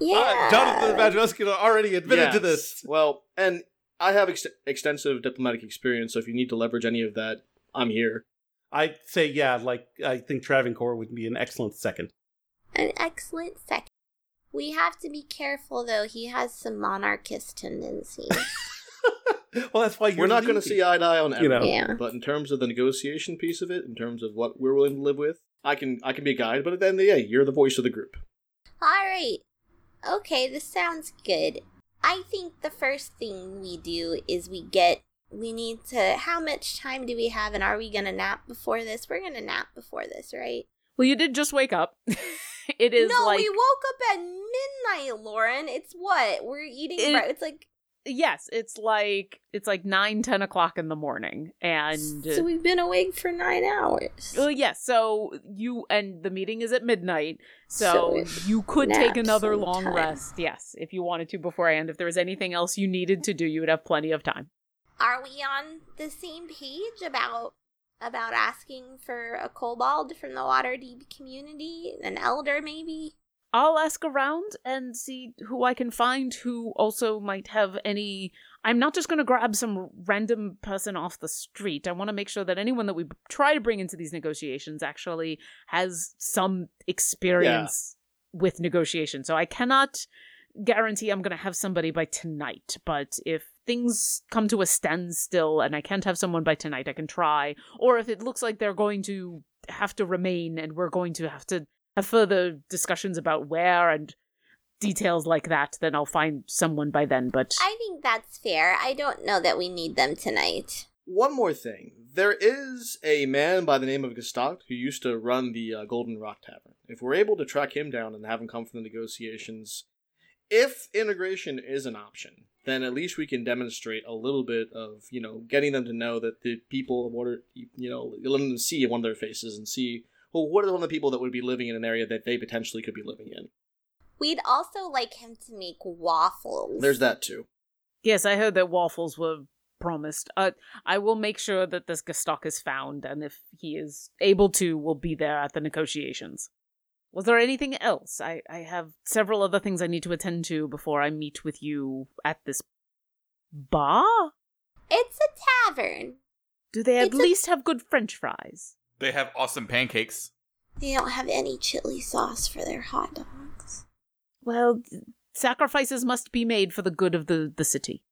Yeah. Uh, Jonathan the Magimuscular already admitted to this. Well, and I have ex- extensive diplomatic experience, so if you need to leverage any of that, I'm here. I'd say, yeah, like, I think Travancore would be an excellent second. An excellent second. We have to be careful, though. He has some monarchist tendencies. <laughs> well, that's why you're We're not going to see eye to eye on You know. everything, Yeah. but in terms of the negotiation piece of it, in terms of what we're willing to live with, I can I can be a guide. But at the end of the day, you're the voice of the group. All right. Okay, this sounds good. I think the first thing we do is we get. We need to. How much time do we have, and are we gonna nap before this? We're gonna nap before this, right? Well, you did just wake up. <laughs> it is no, like we woke up at midnight, Lauren. It's what we're eating. It- right? It's like yes, it's like it's like nine, ten o'clock in the morning, and so we've been awake for nine hours. Well, yes. So you and the meeting is at midnight, so, So you could take another long sometime. rest. Yes, if you wanted to beforehand. If there was anything else you needed to do, you would have plenty of time. Are we on the same page about about asking for a kobold from the Waterdeep community, an elder maybe? I'll ask around and see who I can find who also might have any. I'm not just going to grab some random person off the street. I want to make sure that anyone that we try to bring into these negotiations actually has some experience with negotiation. So I cannot guarantee I'm going to have somebody by tonight, but if things come to a standstill and I can't have someone by tonight, I can try. Or if it looks like they're going to have to remain and we're going to have to have further discussions about where and details like that, then I'll find someone by then. But I think that's fair. I don't know that we need them tonight. One more thing. There is a man by the name of Gestalk who used to run the uh, Golden Rock Tavern. If we're able to track him down and have him come for the negotiations, if integration is an option, then at least we can demonstrate a little bit of, you know, getting them to know that the people of water, you know, let them see one of their faces and see, well, what are one of the people that would be living in an area that they potentially could be living in? We'd also like him to make waffles. There's that too. yes, I heard that waffles were promised. Uh, I will make sure that this Gestalk is found, and if he is able to, we'll be there at the negotiations. Was there anything else? I, I have several other things I need to attend to before I meet with you at this bar. It's a tavern. Do they at It's a- least have good French fries? They have awesome pancakes. They don't have any chili sauce for their hot dogs. Well, sacrifices must be made for the good of the, the city.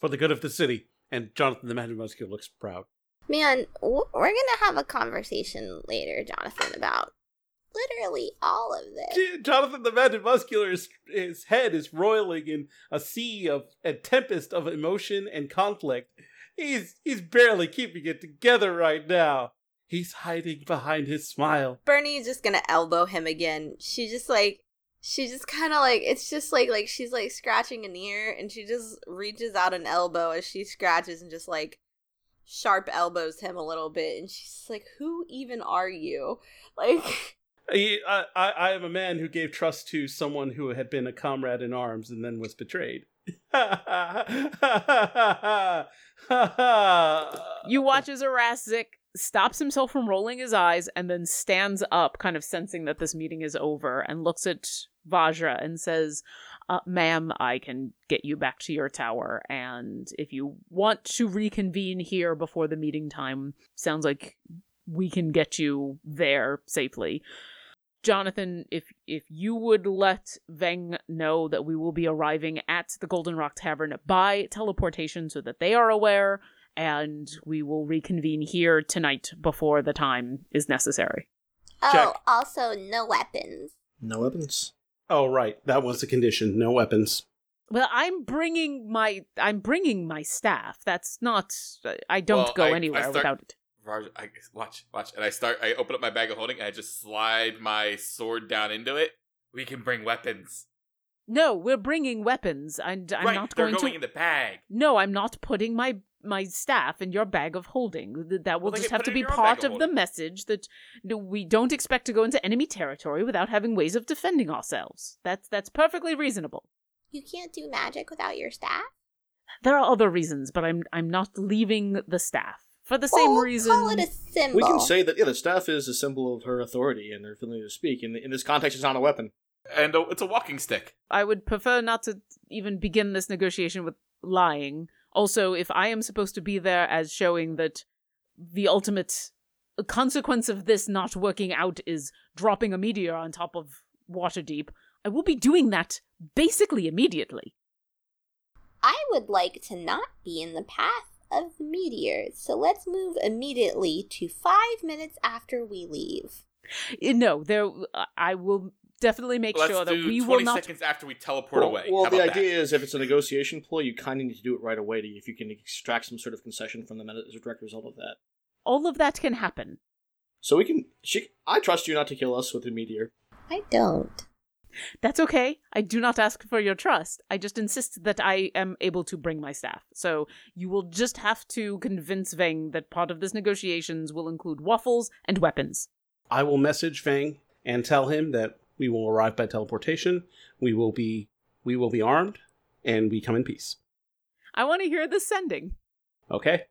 For the good of the city. And Jonathan the Magimuscular looks proud. Man, we're gonna have a conversation later, Jonathan, about literally all of this. Jonathan the Magimuscular, is, his head is roiling in a sea of a tempest of emotion and conflict. He's he's barely keeping it together right now. He's hiding behind his smile. Bernie is just gonna elbow him again. She just like she just kind of like it's just like like she's like scratching an ear and she just reaches out an elbow as she scratches and just like sharp elbows him a little bit and she's like who even are you <laughs> like I, I, I am a man who gave trust to someone who had been a comrade in arms and then was betrayed. <laughs> You watch as Eraszik stops himself from rolling his eyes and then stands up, kind of sensing that this meeting is over, and looks at Vajra and says, uh, Ma'am, I can get you back to your tower, and if you want to reconvene here before the meeting time, sounds like we can get you there safely. Jonathan, if if you would let Veng know that we will be arriving at the Golden Rock Tavern by teleportation so that they are aware, and we will reconvene here tonight before the time is necessary. oh Check. also no weapons No weapons. oh right, that was the condition. No weapons. Well, I'm bringing my I'm bringing my staff. That's not I don't Well, go I- I anywhere start- without it. Raj, I, watch, watch, and I start. I open up my bag of holding, and I just slide my sword down into it. We can bring weapons. No, we're bringing weapons, and I'm right, not they're going, going to. in the bag. No, I'm not putting my my staff and your bag of holding. That will Well, just have to be part of of the message that we don't expect to go into enemy territory without having ways of defending ourselves. That's that's perfectly reasonable. you can't do magic without your staff There are other reasons, but I'm I'm not leaving the staff for the same reason. call it a symbol We can say that yeah, the staff is a symbol of her authority and her ability to speak. In, in this context, it's not a weapon. And uh, it's a walking stick. I would prefer not to even begin this negotiation with lying. Also, if I am supposed to be there as showing that the ultimate consequence of this not working out is dropping a meteor on top of Waterdeep, I will be doing that basically immediately. I would like to not be in the path of the meteors, so let's move immediately to five minutes after we leave. Uh, No, there. I will definitely make Let's sure that we will not. Twenty seconds after we teleport well, away. well, How the idea that? is if it's a negotiation ploy, you kind of need to do it right away to, if you can extract some sort of concession from them as a direct result of that. All of that can happen. So we can. She, I trust you not to kill us with a meteor. I don't. That's okay. I do not ask for your trust. I just insist that I am able to bring my staff. So you will just have to convince Veng that part of this negotiations will include waffles and weapons. I will message Fang and tell him that we will arrive by teleportation. We will be we will be armed, and we come in peace. I want to hear the sending. Okay.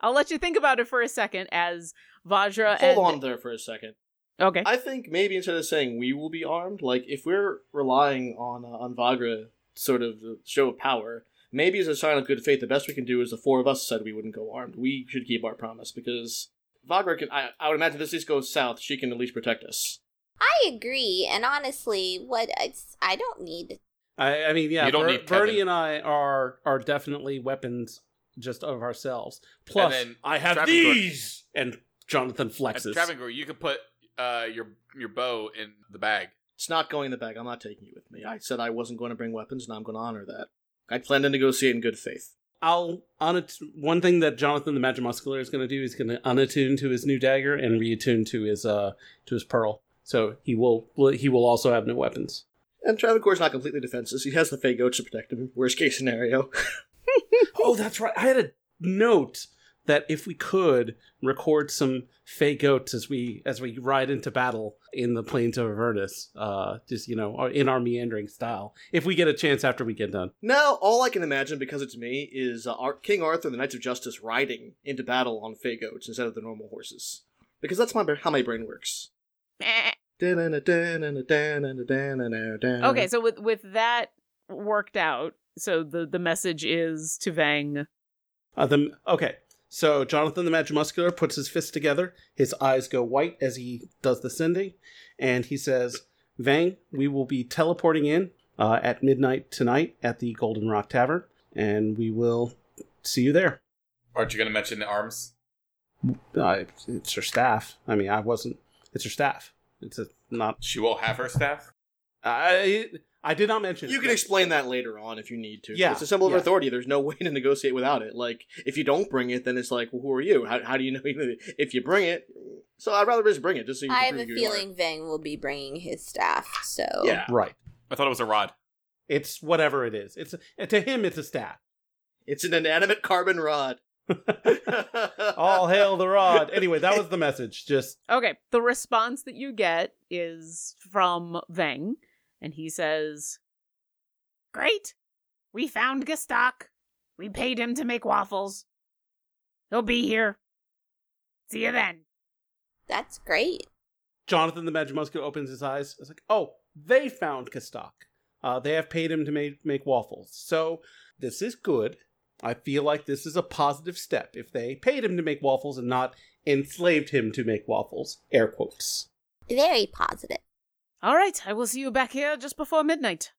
I'll let you think about it for a second as Vajra Hold and on there for a second. Okay. I think maybe instead of saying we will be armed, like if we're relying on uh, on Vajra sort of the show of power, maybe as a sign of good faith, the best we can do is the four of us said we wouldn't go armed. We should keep our promise because Vajra can. I, I would imagine if this goes south, she can at least protect us. I agree, and honestly, what it's, I don't need. I, I mean, yeah, You don't Ber- need Bernie and I are are definitely weapons just of ourselves. Plus, then I have Travancore- these, and Jonathan And flexes. Travancore, you could put uh, your your bow in the bag. It's not going in the bag. I'm not taking you with me. I said I wasn't going to bring weapons, and I'm going to honor that. I plan to negotiate in good faith. I'll unat- one thing that Jonathan the Magimuscular is going to do is going to unattune to his new dagger and reattune to his uh to his pearl. So he will he will also have no weapons. And Travancore's not completely defenseless. He has the Fey Goats to protect him. Worst case scenario. <laughs> oh, that's right. I had a note that if we could record some fey goats as we as we ride into battle in the plains of Avernus, uh, just you know, in our meandering style, if we get a chance after we get done. Now, all I can imagine, because it's me, is uh, Ar- King Arthur and the Knights of Justice riding into battle on Fey Goats instead of the normal horses. Because that's my how my brain works. Okay, Okay, so with with that worked out, so the the message is to Vang Uh, the okay. So Jonathan the Magimuscular puts his fists together. His eyes go white as he does the sending, and he says, "Vang, we will be teleporting in uh, at midnight tonight at the Golden Rock Tavern, and we will see you there." Aren't you going to mention the arms? Uh, it's her staff. I mean, I wasn't. It's her staff. It's a, not. She will have her staff. I I did not mention. You it. can explain that later on if you need to. Yeah, It's a symbol of yeah. authority. There's no <laughs> way to negotiate without it. Like, if you don't bring it, then it's like, well, who are you? How, how do you know? <laughs> If you bring it, so I'd rather just bring it, just so you I can have a prove are. feeling Vang will be bringing his staff. So Yeah. right. I thought it was a rod. It's whatever it is. It's a, to him. It's a staff. It's an inanimate carbon rod. All hail the rod. Anyway, that was the message. Just Okay, the response that you get is from Veng, and he says, Great! We found Gestak. We paid him to make waffles. He'll be here. See you then. that's great. Jonathan the Magimuscular opens his eyes. It's like, oh, they found Kastak. Uh, they have paid him to make make waffles. So this is good. I feel like this is a positive step. If they paid him to make waffles and not enslaved him to make waffles, air quotes. Very positive. All right, I will see you back here just before midnight.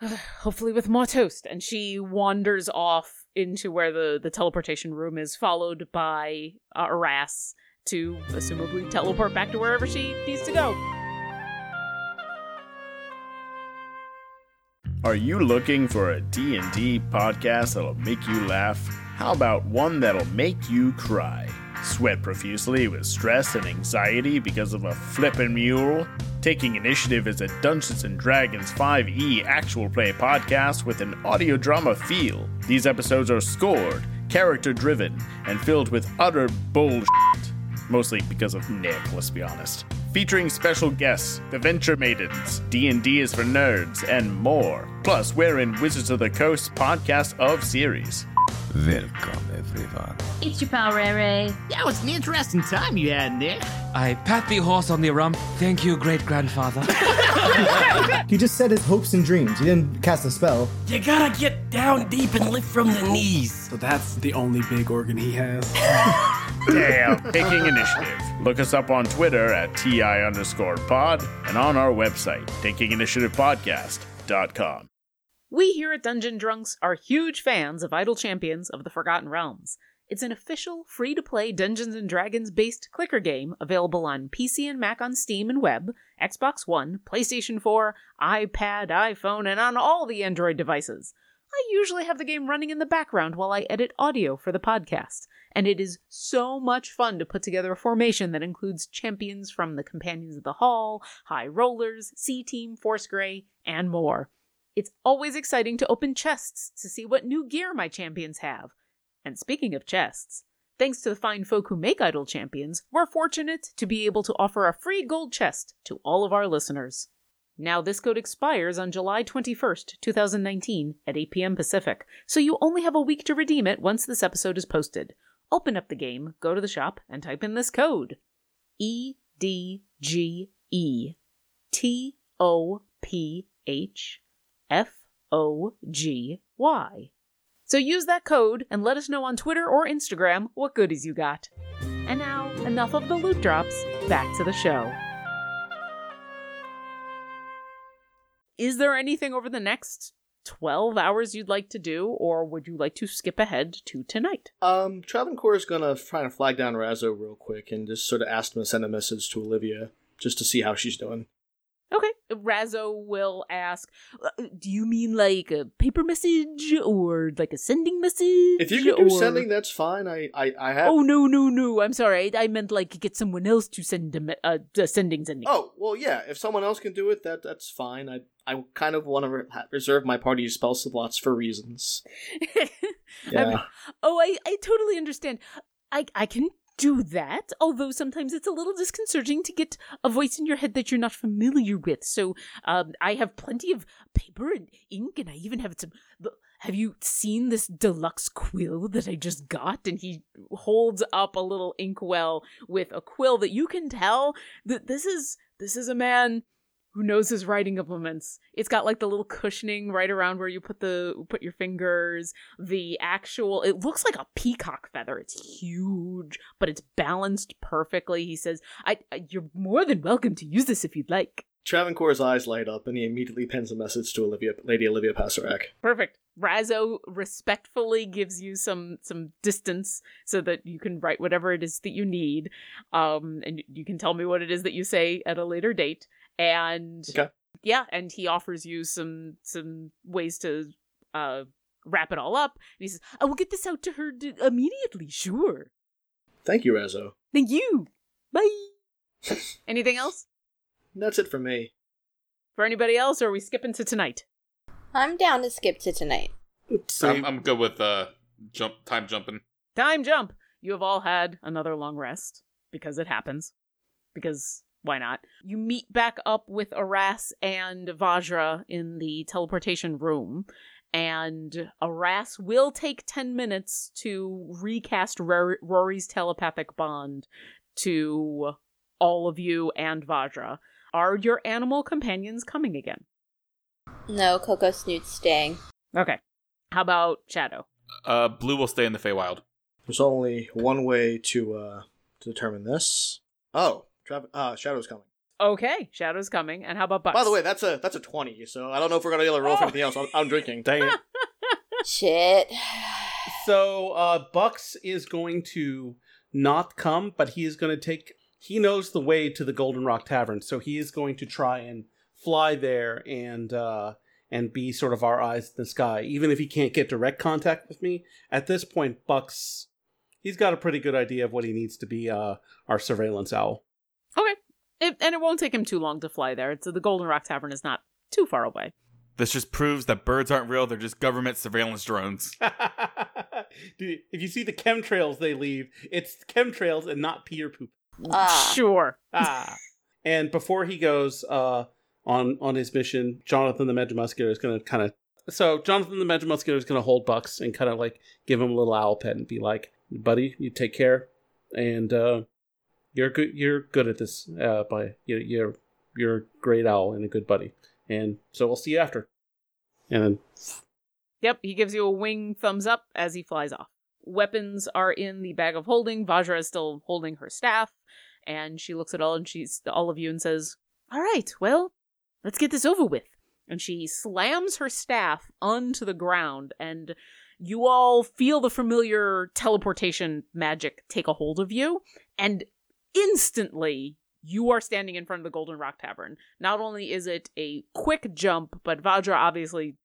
<sighs> Hopefully with more toast. And she wanders off into where the, the teleportation room is, followed by uh, Aras to assumably teleport back to wherever she needs to go. Are you looking for a D&D podcast that'll make you laugh? How about one that'll make you cry? Sweat profusely with stress and anxiety because of a flippin' mule? Taking Initiative is a Dungeons & Dragons 5e actual play podcast with an audio drama feel. These episodes are scored, character driven, and filled with utter bullshit. Mostly because of Nick, let's be honest. Featuring special guests, the Venture Maidens, D&D is for nerds, and more. Plus, we're in Wizards of the Coast podcast of series. Welcome, everyone. It's your pal Ray Ray. That was an interesting time you had, Nick. I pat the horse on the rump. Thank you, great grandfather. <laughs> He just said his hopes and dreams. He didn't cast a spell. You gotta get down deep and lift from the knees. So that's the only big organ he has. <laughs> Damn, taking initiative. Look us up on Twitter at TI underscore pod and on our website, takinginitiativepodcast.com. We here at Dungeon Drunks are huge fans of Idle Champions of the Forgotten Realms. It's an official, free to play Dungeons and Dragons based clicker game available on PC and Mac on Steam and web, Xbox One, PlayStation 4, iPad, iPhone, and on all the Android devices. I usually have the game running in the background while I edit audio for the podcast, and it is so much fun to put together a formation that includes champions from the Companions of the Hall, High Rollers, C Team, Force Grey, and more. It's always exciting to open chests to see what new gear my champions have. And speaking of chests, thanks to the fine folk who make Idle Champions, we're fortunate to be able to offer a free gold chest to all of our listeners. Now, this code expires on July 21st, 2019, at 8 p.m. Pacific, so you only have a week to redeem it once this episode is posted. Open up the game, go to the shop, and type in this code E D G E T O P H F O G Y. So use that code and let us know on Twitter or Instagram what goodies you got. And now, enough of the loot drops, back to the show. Is there anything over the next 12 hours you'd like to do, or would you like to skip ahead to tonight? Um, Travancore is gonna try and flag down Razzo real quick and just sort of ask him to send a message to Olivia just to see how she's doing. Okay. Razzo will ask, "Uh, Do you mean like a paper message or like a sending message? If you can do or- sending, that's fine. I, I, I have. Oh, no, no, no. I'm sorry. I, I meant like get someone else to send a, me- uh, a sending, sending. Oh well, yeah. If someone else can do it, that that's fine. I I kind of want to re- reserve my party's spell slots for reasons. Yeah. <laughs> I mean, oh, I, I totally understand. I, I can do that, although sometimes it's a little disconcerting to get a voice in your head that you're not familiar with. So um, I have plenty of paper and ink, and I even have some. Have you seen this deluxe quill that I just got? And he holds up a little inkwell with a quill that you can tell that this is this is a man who knows his writing implements. It's got like the little cushioning right around where you put the put your fingers. The actual it looks like a peacock feather. It's huge, but it's balanced perfectly. He says, "I, I you're more than welcome to use this if you'd like." Travancore's eyes light up, and he immediately pens a message to Olivia, Lady Olivia Passarak. Perfect. Razzo respectfully gives you some some distance so that you can write whatever it is that you need, um, and you can tell me what it is that you say at a later date. And Okay. yeah, and he offers you some some ways to uh wrap it all up. And he says, "I will get this out to her d- immediately. Sure. Thank you, Razzo. Thank you. Bye." <laughs> Anything else That's it for me. for anybody else, or are we skipping to tonight? I'm down to skip to tonight. I'm, I'm good with uh jump time jumping. Time jump. You have all had another long rest because it happens. Because why not? You meet back up with Aras and Vajra in the teleportation room, and Aras will take 10 minutes to recast Rory- Rary's telepathic bond to all of you and Vajra. Are your animal companions coming again? No, Coco Snoot's staying. Okay. How about Shadow? Uh, Blue will stay in the Feywild. There's only one way to uh to determine this. Oh, Trav- uh, Shadow's coming. Okay, Shadow's coming. And how about Bucks? By the way, that's a that's a twenty. So I don't know if we're gonna be able to roll for anything else. I'm, I'm drinking. Dang it. <laughs> Shit. So uh, Bucks is going to not come, but he is going to take. He knows the way to the Golden Rock Tavern, so he is going to try and fly there and uh, and be sort of our eyes in the sky. Even if he can't get direct contact with me at this point, Bucks, he's got a pretty good idea of what he needs to be uh, our surveillance owl. Okay. It, and it won't take him too long to fly there. It's, the Golden Rock Tavern is not too far away. This just proves that birds aren't real; they're just government surveillance drones. <laughs> Dude, if you see the chemtrails they leave, it's chemtrails and not pee or poop. Ah. Sure. Ah. and before he goes uh, on on his mission, Jonathan the Magimuscular is going to kind of. So Jonathan the Magimuscular is going to hold Bucks and kind of like give him a little owl pet and be like, "Buddy, you take care, and uh, you're good. You're good at this. Uh, by you, you're you're a great owl and a good buddy. And so we'll see you after." And then Yep, he gives you a wing thumbs up as he flies off. Weapons are in the bag of holding. Vajra is still holding her staff, and she looks at all and she's all of you and says, "All right, well, let's get this over with." And she slams her staff onto the ground, and you all feel the familiar teleportation magic take a hold of you, and instantly you are standing in front of the Golden Rock Tavern. Not only is it a quick jump, but Vajra obviously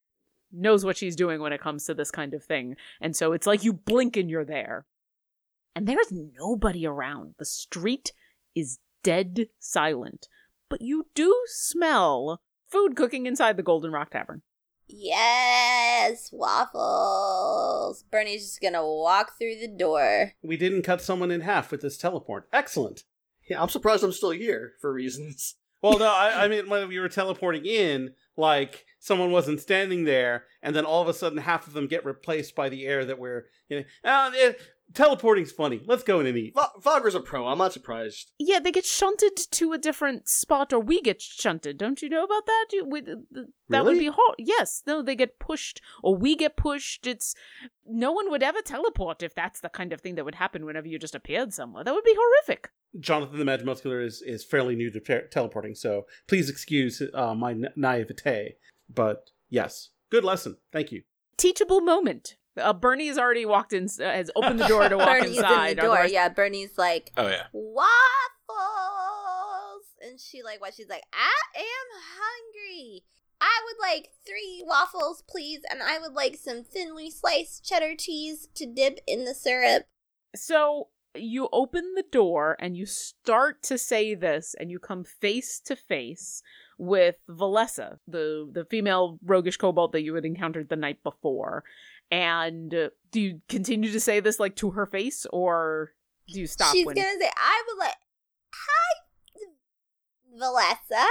knows what she's doing when it comes to this kind of thing. And so it's like you blink and you're there. And there's nobody around. The street is dead silent. But you do smell food cooking inside the Golden Rock Tavern. Yes, waffles. Bernie's just gonna walk through the door. we didn't cut someone in half with this teleport. Excellent. Yeah, I'm surprised I'm still here for reasons. <laughs> Well, no, I, I <laughs> mean when we were teleporting in, like someone wasn't standing there, and then all of a sudden half of them get replaced by the air that we're. You know, uh, eh, teleporting's funny. Let's go in and eat. Va- Vajra's a pro. I'm not surprised. Yeah, they get shunted to a different spot, or we get shunted. Don't you know about that? You, we, th- th- that would be hard. Yes, no, they get pushed, or we get pushed. It's no one would ever teleport if that's the kind of thing that would happen whenever you just appeared somewhere. That would be horrific. Jonathan the Magimuscular is, is fairly new to te- teleporting, so please excuse uh, my na- naivete. But yes, good lesson. Thank you. Teachable moment. Uh, Bernie has already walked in, uh, has opened the door to <laughs> walk Bernie's inside. in the door. otherwise- Yeah, Bernie's like Oh yeah. waffles, and she like what? She's like, I am hungry. I would like three waffles, please, and I would like some thinly sliced cheddar cheese to dip in the syrup. So you open the door and you start to say this, and you come face to face with Valessa, the the female roguish kobold that you had encountered the night before. And uh, do you continue to say this like to her face, or do you stop? She's when... gonna say, I would like, hi, Valessa.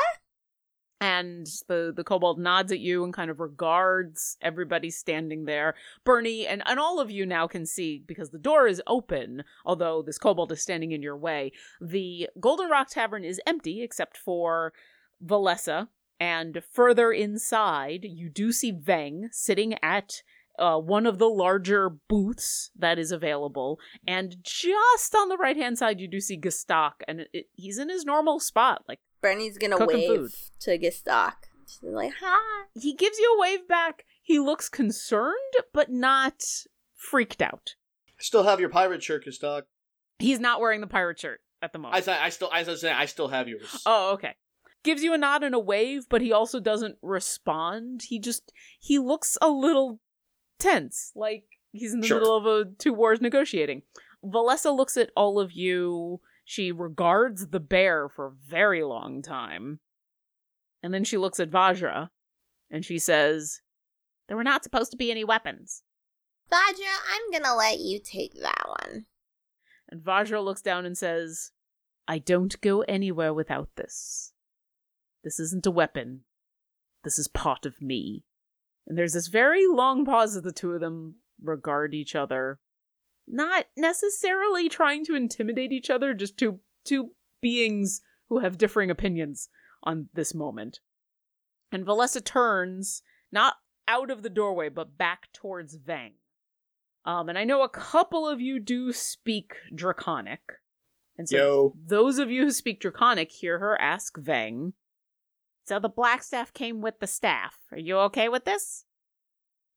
and the the kobold nods at you and kind of regards everybody standing there bernie and, and all of you now can see because the door is open although this kobold is standing in your way the golden rock tavern is empty except for Valessa, and further inside, you do see Veng sitting at uh, one of the larger booths that is available, and just on the right hand side, you do see Gestak, and it, it- he's in his normal spot, like Bernie's gonna wave food. to Gestak. She's like, hi. he gives you a wave back. He looks concerned, but not freaked out. I still have your pirate shirt, dog. He's not wearing the pirate shirt at the moment. I say I still as I was saying I still have yours. Oh, okay. Gives you a nod and a wave, but he also doesn't respond. He just he looks a little tense, like he's in the Sure. middle of a two wars negotiating. Valessa looks at all of you. She regards the bear for a very long time. And then she looks at Vajra and she says, There were not supposed to be any weapons. Vajra, I'm gonna let you take that one. And Vajra looks down and says, I don't go anywhere without this. This isn't a weapon. This is part of me. And there's this very long pause as the two of them regard each other. Not necessarily trying to intimidate each other, just two two beings who have differing opinions on this moment. And Valessa turns, not out of the doorway, but back towards Vang. Um, and I know a couple of you do speak Draconic. And so Yo. those of you who speak Draconic hear her ask Vang. So the black staff came with the staff. Are you okay with this?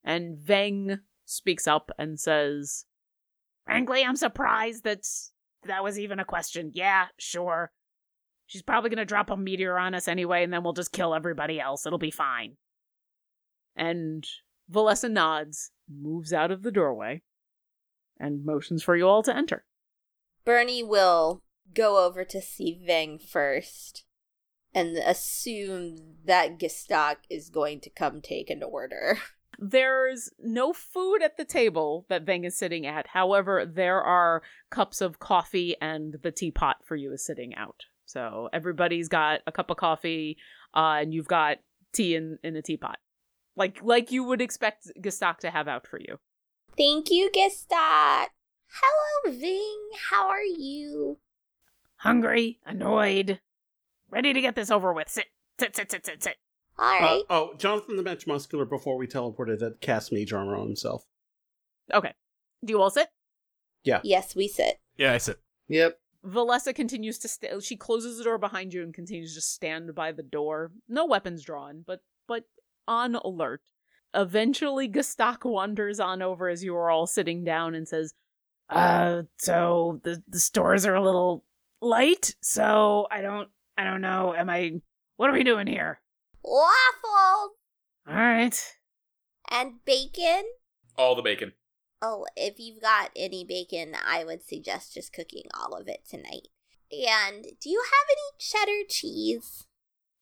And Veng speaks up and says, Frankly, I'm surprised that that was even a question. Yeah, sure. She's probably going to drop a meteor on us anyway, and then we'll just kill everybody else. It'll be fine. And Valessa nods, moves out of the doorway, and motions for you all to enter. Bernie will go over to see Veng first and assume that Gestak is going to come take an order. <laughs> There's no food at the table that Veng is sitting at. However, there are cups of coffee and the teapot for you is sitting out. So everybody's got a cup of coffee, uh, and you've got tea in, in a teapot. Like like you would expect Gestak to have out for you. Thank you, Gestak. Hello, Ving. How are you? Hungry, annoyed, ready to get this over with. Sit, sit, sit, sit, sit, sit. All Uh, oh, Jonathan the Bench Muscular, before we teleported, had cast Mage Armor on himself. Okay. Do you all sit? Yeah. Yes, we sit. Yeah, I sit. Yep. Valessa continues to st- she closes the door behind you and continues to stand by the door. No weapons drawn, but but on alert. Eventually Gestak wanders on over as you are all sitting down and says, "Uh, so the the stores are a little light, so I don't I don't know. Am I What are we doing here?" Waffles All right. and bacon. All the bacon. Oh, if you've got any bacon, I would suggest just cooking all of it tonight. And do you have any cheddar cheese?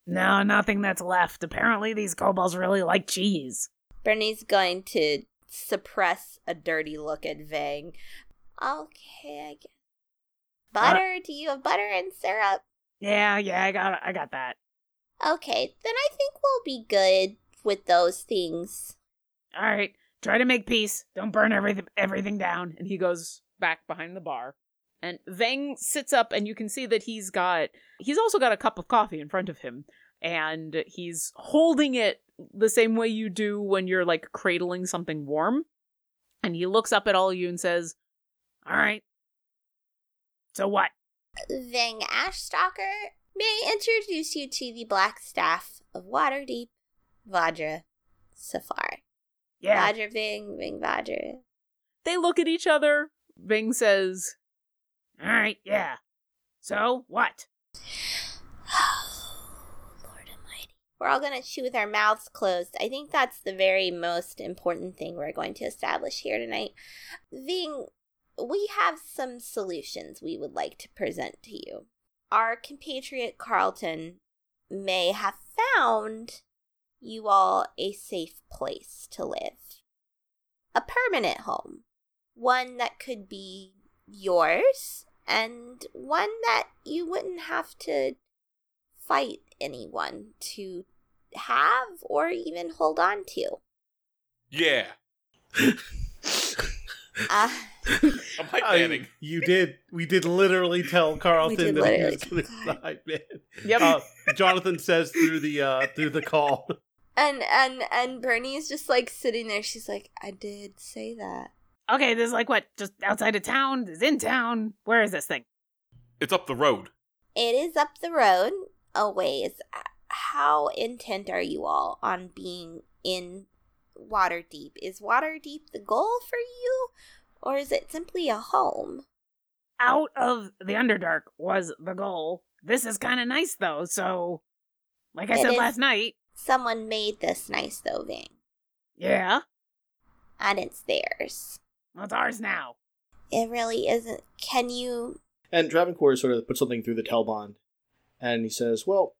No, nothing that's left. Apparently these kobolds really like cheese. Bernie's going to suppress a dirty look at Vang. Okay, I guess. Uh, butter? do you have butter and syrup? Yeah, yeah, I got I got that. Okay, then I think we'll be good with those things. All right, try to make peace. Don't burn everything everything down. And he goes back behind the bar. And Vang sits up, and you can see that he's got he's also got a cup of coffee in front of him, and he's holding it the same way you do when you're like cradling something warm. And he looks up at all of you and says, "All right. So what? Vang Ashstalker, may I introduce you to the Black Staff of Waterdeep, Vajra Safahr. Yeah." Vajra Ving, Ving Vajra. They look at each other. Ving says, "All right, yeah. So what?" <sighs> Lord Almighty. We're all going to chew with our mouths closed. I think that's the very most important thing we're going to establish here tonight. Ving, we have some solutions we would like to present to you. Our compatriot Carlton may have found you all a safe place to live. A permanent home. One that could be yours, and one that you wouldn't have to fight anyone to have or even hold on to. Yeah. <laughs> Uh, <laughs> I'm hype I- you did. We did literally tell Carlton did that he was going to be the hype man. Yep. Uh, Jonathan says through the uh, through the call. and and and Bernie's just like sitting there. She's like, I did say that. okay, this is like what? Just outside of town? This is in town? Where is this thing? It's up the road. It is up the road a ways. How intent are you all on being in Waterdeep? Is Waterdeep the goal for you, or is it simply a home? Out of the Underdark was the goal. This is kind of nice though, so. Like I It said is- last night, Someone made this nice though, Ving, yeah, and it's theirs. well, it's ours now. It really isn't. Can you? And Travancore sort of puts something through the Telbond, and he says, "Well,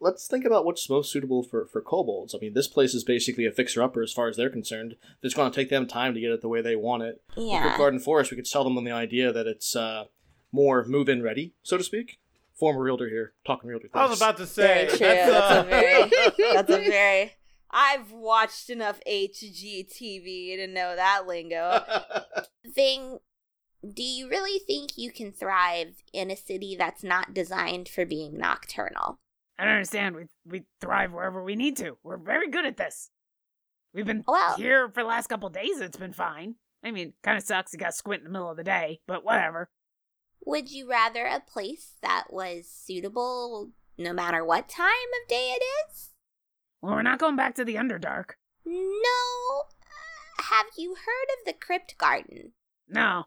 let's think about what's most suitable for for kobolds. I mean, this place is basically a fixer-upper as far as they're concerned. It's going to take them time to get it the way they want it. Yeah. Kryptgarden Forest, we could sell them on the idea that it's uh, more move-in ready, so to speak. Former realtor here, talking realtor. I was about to Very say true. that's, That's, uh, a very. <laughs> That's a <laughs> very. I've watched enough HGTV to know that lingo. <laughs> Thing do you really think you can thrive in a city that's not designed for being nocturnal? I don't understand. We we thrive wherever we need to. We're very good at this. We've been Well- here for the last couple days. It's been fine. I mean, kind of sucks. You got squint in the middle of the day, but whatever. Would you rather a place that was suitable no matter what time of day it is? Well, we're not going back to the Underdark. No. Uh, Have you heard of the Kryptgarden? No.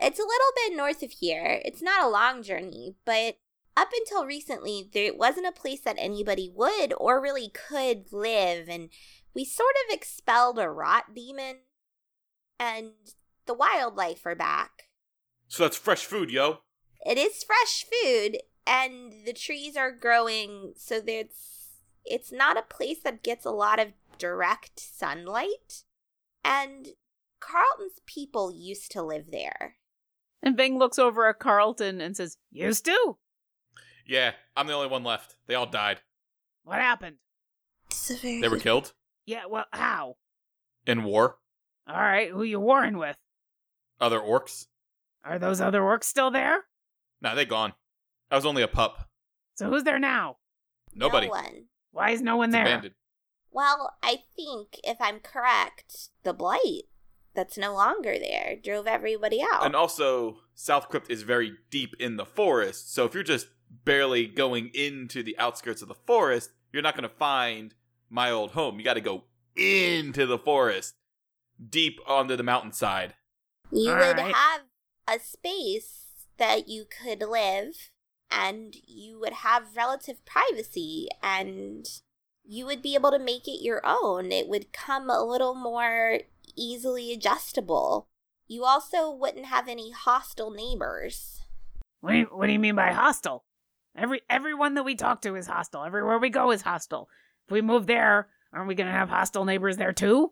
It's a little bit north of here. It's not a long journey, but up until recently, there wasn't a place that anybody would or really could live, and we sort of expelled a rot demon, and the wildlife are back. So that's fresh food, yo. It is fresh food, and the trees are growing, so there's it's not a place that gets a lot of direct sunlight, and Carlton's people used to live there. And Ving looks over at Carlton and says, "Used to? Yeah, I'm the only one left. They all died. What happened? It's a very They were killed Yeah. Well, how? in war. All right. Who you warring with? Other orcs. Are those other orcs still there? Nah, they gone. I was only a pup. So who's there now? Nobody. No one. Why is no one It's there? abandoned. Well, I think if I'm correct, the blight that's no longer there drove everybody out. And also, South Crypt is very deep in the forest, so if you're just barely going into the outskirts of the forest, you're not going to find my old home. You got to go into the forest, deep onto the mountainside. you All would right. have a space that you could live and you would have relative privacy and you would be able to make it your own. It would come a little more easily adjustable. You also wouldn't have any hostile neighbors. What do you, what do you mean by hostile? Every everyone that we talk to is hostile. Everywhere we go is hostile. If we move there, aren't we going to have hostile neighbors there too?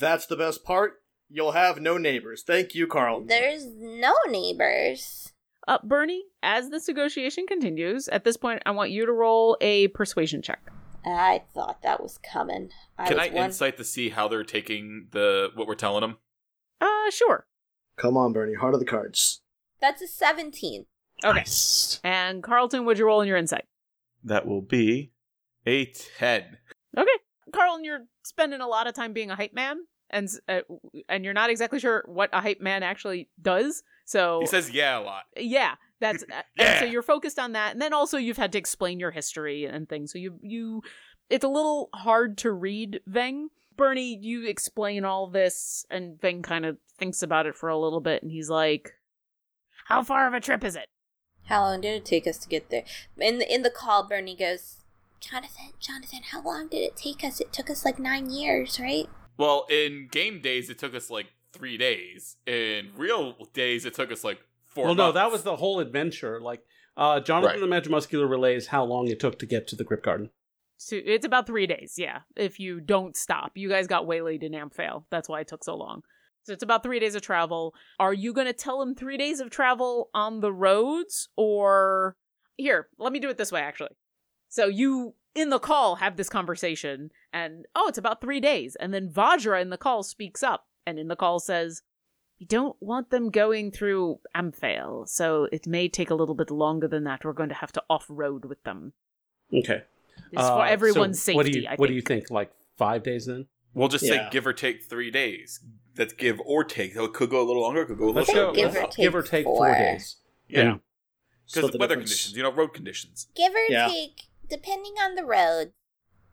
That's the best part. You'll have no neighbors. Thank you, Carl. There's no neighbors. Uh, Bernie, as this negotiation continues, at this point, I want you to roll a persuasion check. I thought that was coming. I Can was I one- insight to see how they're taking the what we're telling them? Uh, sure. Come on, Bernie. Heart of the cards. That's a 17. Okay. And Carlton, would you roll in your insight? That will be a ten. Okay. Carlton, you're spending a lot of time being a hype man, and uh, and you're not exactly sure what a hype man actually does. So He says yeah a lot. yeah that's <laughs> uh, and Yeah. so you're focused on that and then also you've had to explain your history and things so you you it's a little hard to read veng bernie you explain all this and veng kind of thinks about it for a little bit and he's like how far of a trip is it How long did it take us to get there? In the in the call, Bernie goes, Jonathan, Jonathan, how long did it take us? It took us like nine years, right? Well, in game days, it took us like three days. In real days, it took us like four. well, no, that was the whole adventure. Like, uh, Jonathan the Magimuscular relays how long it took to get to the Kryptgarden. so it's about three days yeah if you don't stop you guys got waylaid in amphail that's why it took so long so it's about three days of travel are you going to tell him three days of travel on the roads or here let me do it this way actually so you in the call have this conversation and oh it's about three days and then vajra in the call speaks up and in the call says we don't want them going through Amphail, so it may take a little bit longer than that. We're going to have to off road with them. Okay. It's Uh, for everyone's so safety. What do you What do you think? Like five days then? We'll just Yeah. say give or take three days. That's give or take. It could go a little longer. It could go a little Let's go. shorter. give or give or take take four four. days. Yeah, And Split because weather difference. conditions. You know, road conditions. Give or Yeah. take, depending on the road,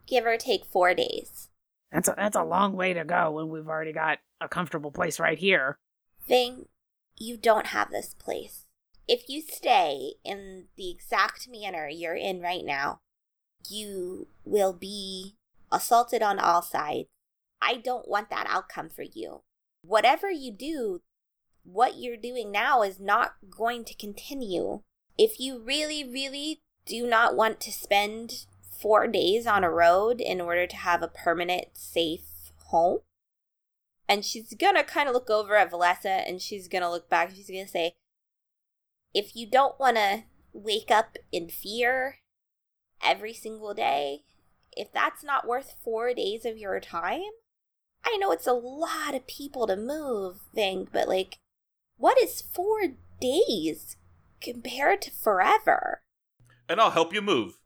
give or take four days. That's a, that's a long way to go when we've already got a comfortable place right here. Thing, you don't have this place. If you stay in the exact manner you're in right now, you will be assaulted on all sides. I don't want that outcome for you. Whatever you do, what you're doing now is not going to continue. If you really, really do not want to spend four days on a road in order to have a permanent, safe home, and she's gonna kind of look over at Valessa and she's gonna look back and she's gonna say, if you don't want to wake up in fear every single day, if that's not worth four days of your time, I know it's a lot of people to move, thing, but like, what is four days compared to forever? And I'll help you move.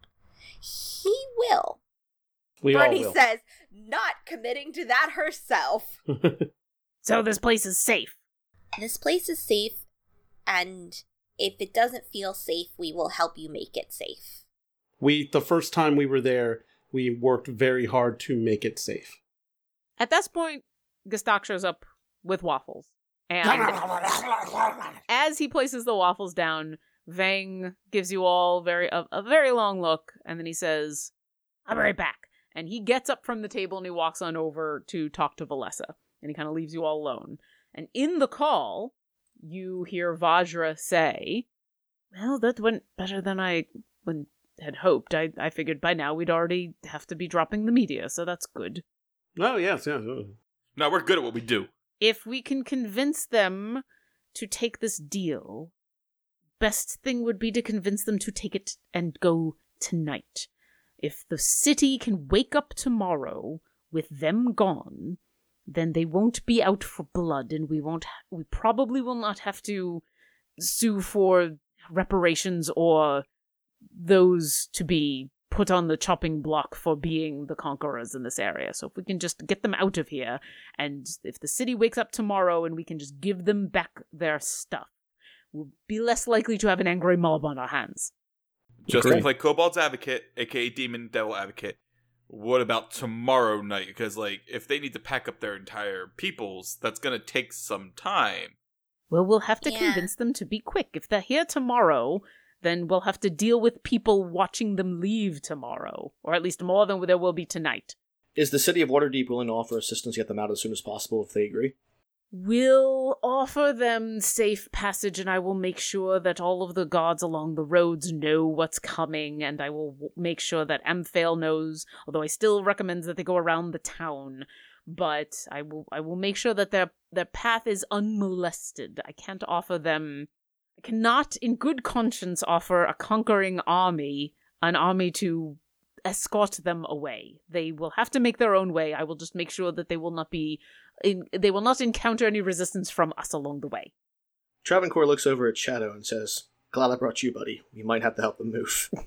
He will. we Bernie all will. says, not committing to that herself. <laughs> So this place is safe. This place is safe, and if it doesn't feel safe, we will help you make it safe. we the first time we were there, we worked very hard to make it safe. At this point, Gestak shows up with waffles. And <laughs> as he places the waffles down, Vang gives you all very a, a very long look, and then he says, "I'll be right back." And he gets up from the table and he walks on over to talk to Valessa, and he kind of leaves you all alone. And in the call, you hear Vajra say, "Well, that went better than I had hoped. I I figured by now we'd already have to be dropping the media, so that's good." Oh yes, yes. No, we're good at what we do. if we can convince them to take this deal, best thing would be to convince them to take it and go tonight. If the city can wake up tomorrow with them gone, then they won't be out for blood and we won't we probably will not have to sue for reparations or those to be put on the chopping block for being the conquerors in this area. So if we can just get them out of here and if the city wakes up tomorrow and we can just give them back their stuff, we'll be less likely to have an angry mob on our hands. Just Great. to play Kobold's Advocate, aka Demon Devil Advocate. What about tomorrow night? Because like, if they need to pack up their entire peoples, that's gonna take some time. Well, we'll have to Yeah. convince them to be quick. If they're here tomorrow, then we'll have to deal with people watching them leave tomorrow, or at least more than there will be tonight. Is the city of Waterdeep willing to offer assistance to get them out as soon as possible if they agree? We'll offer them safe passage, and I will make sure that all of the guards along the roads know what's coming, and I will w- make sure that Amphail knows. Although I still recommend that they go around the town, but I will I will make sure that their their path is unmolested. I can't offer them. I cannot, in good conscience, offer a conquering army an army to escort them away. They will have to make their own way. I will just make sure that they will not be in, they will not encounter any resistance from us along the way. Travancore looks over at Shadow and says, Glad I brought you, buddy. We might have to help them move. <laughs>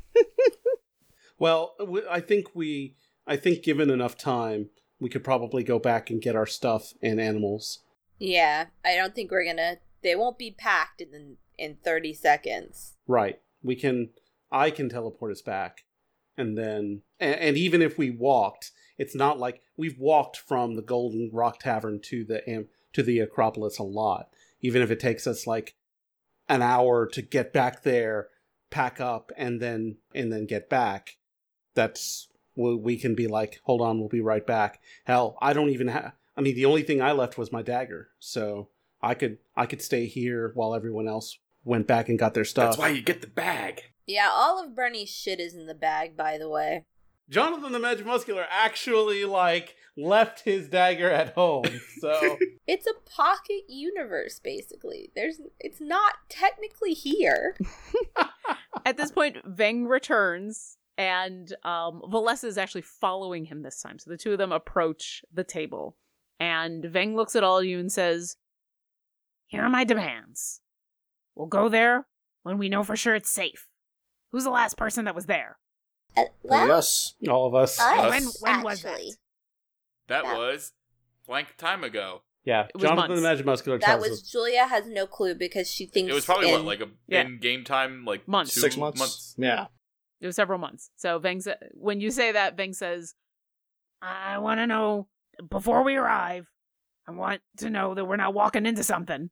Well, I think we, I think given enough time, we could probably go back and get our stuff and animals. Yeah, I don't think we're gonna. They won't be packed in in thirty seconds. Right. We can. I can teleport us back, and then, and, and even if we walked, it's not like we've walked from the Golden Rock Tavern to the to the Acropolis a lot. Even if it takes us like an hour to get back there, pack up, and then and then get back, that's we can be like, hold on, we'll be right back. Hell, I don't even have. I mean, the only thing I left was my dagger, so I could I could stay here while everyone else went back and got their stuff. That's why you get the bag. Yeah, all of Bernie's shit is in the bag, by the way. Jonathan the Magimuscular actually like left his dagger at home. So <laughs> It's a pocket universe, basically. There's, it's not technically here. <laughs> At this point, Veng returns, and um, Valessa is actually following him this time. So the two of them approach the table, and Veng looks at all of you and says, here are my demands. We'll go there when we know for sure it's safe. Who's the last person that was there? Uh, well, yes. All of us. us, when when was that? That That- was blank time ago. Yeah, It was Jonathan the months. Magimuscular That was us. Julia has no clue because she thinks It was probably in, what, like a Yeah. in game time, like Months. two Six months? Yeah. It was several months. So Veng, sa- when you say that, Veng says, "I want to know before we arrive. I want to know that we're not walking into something."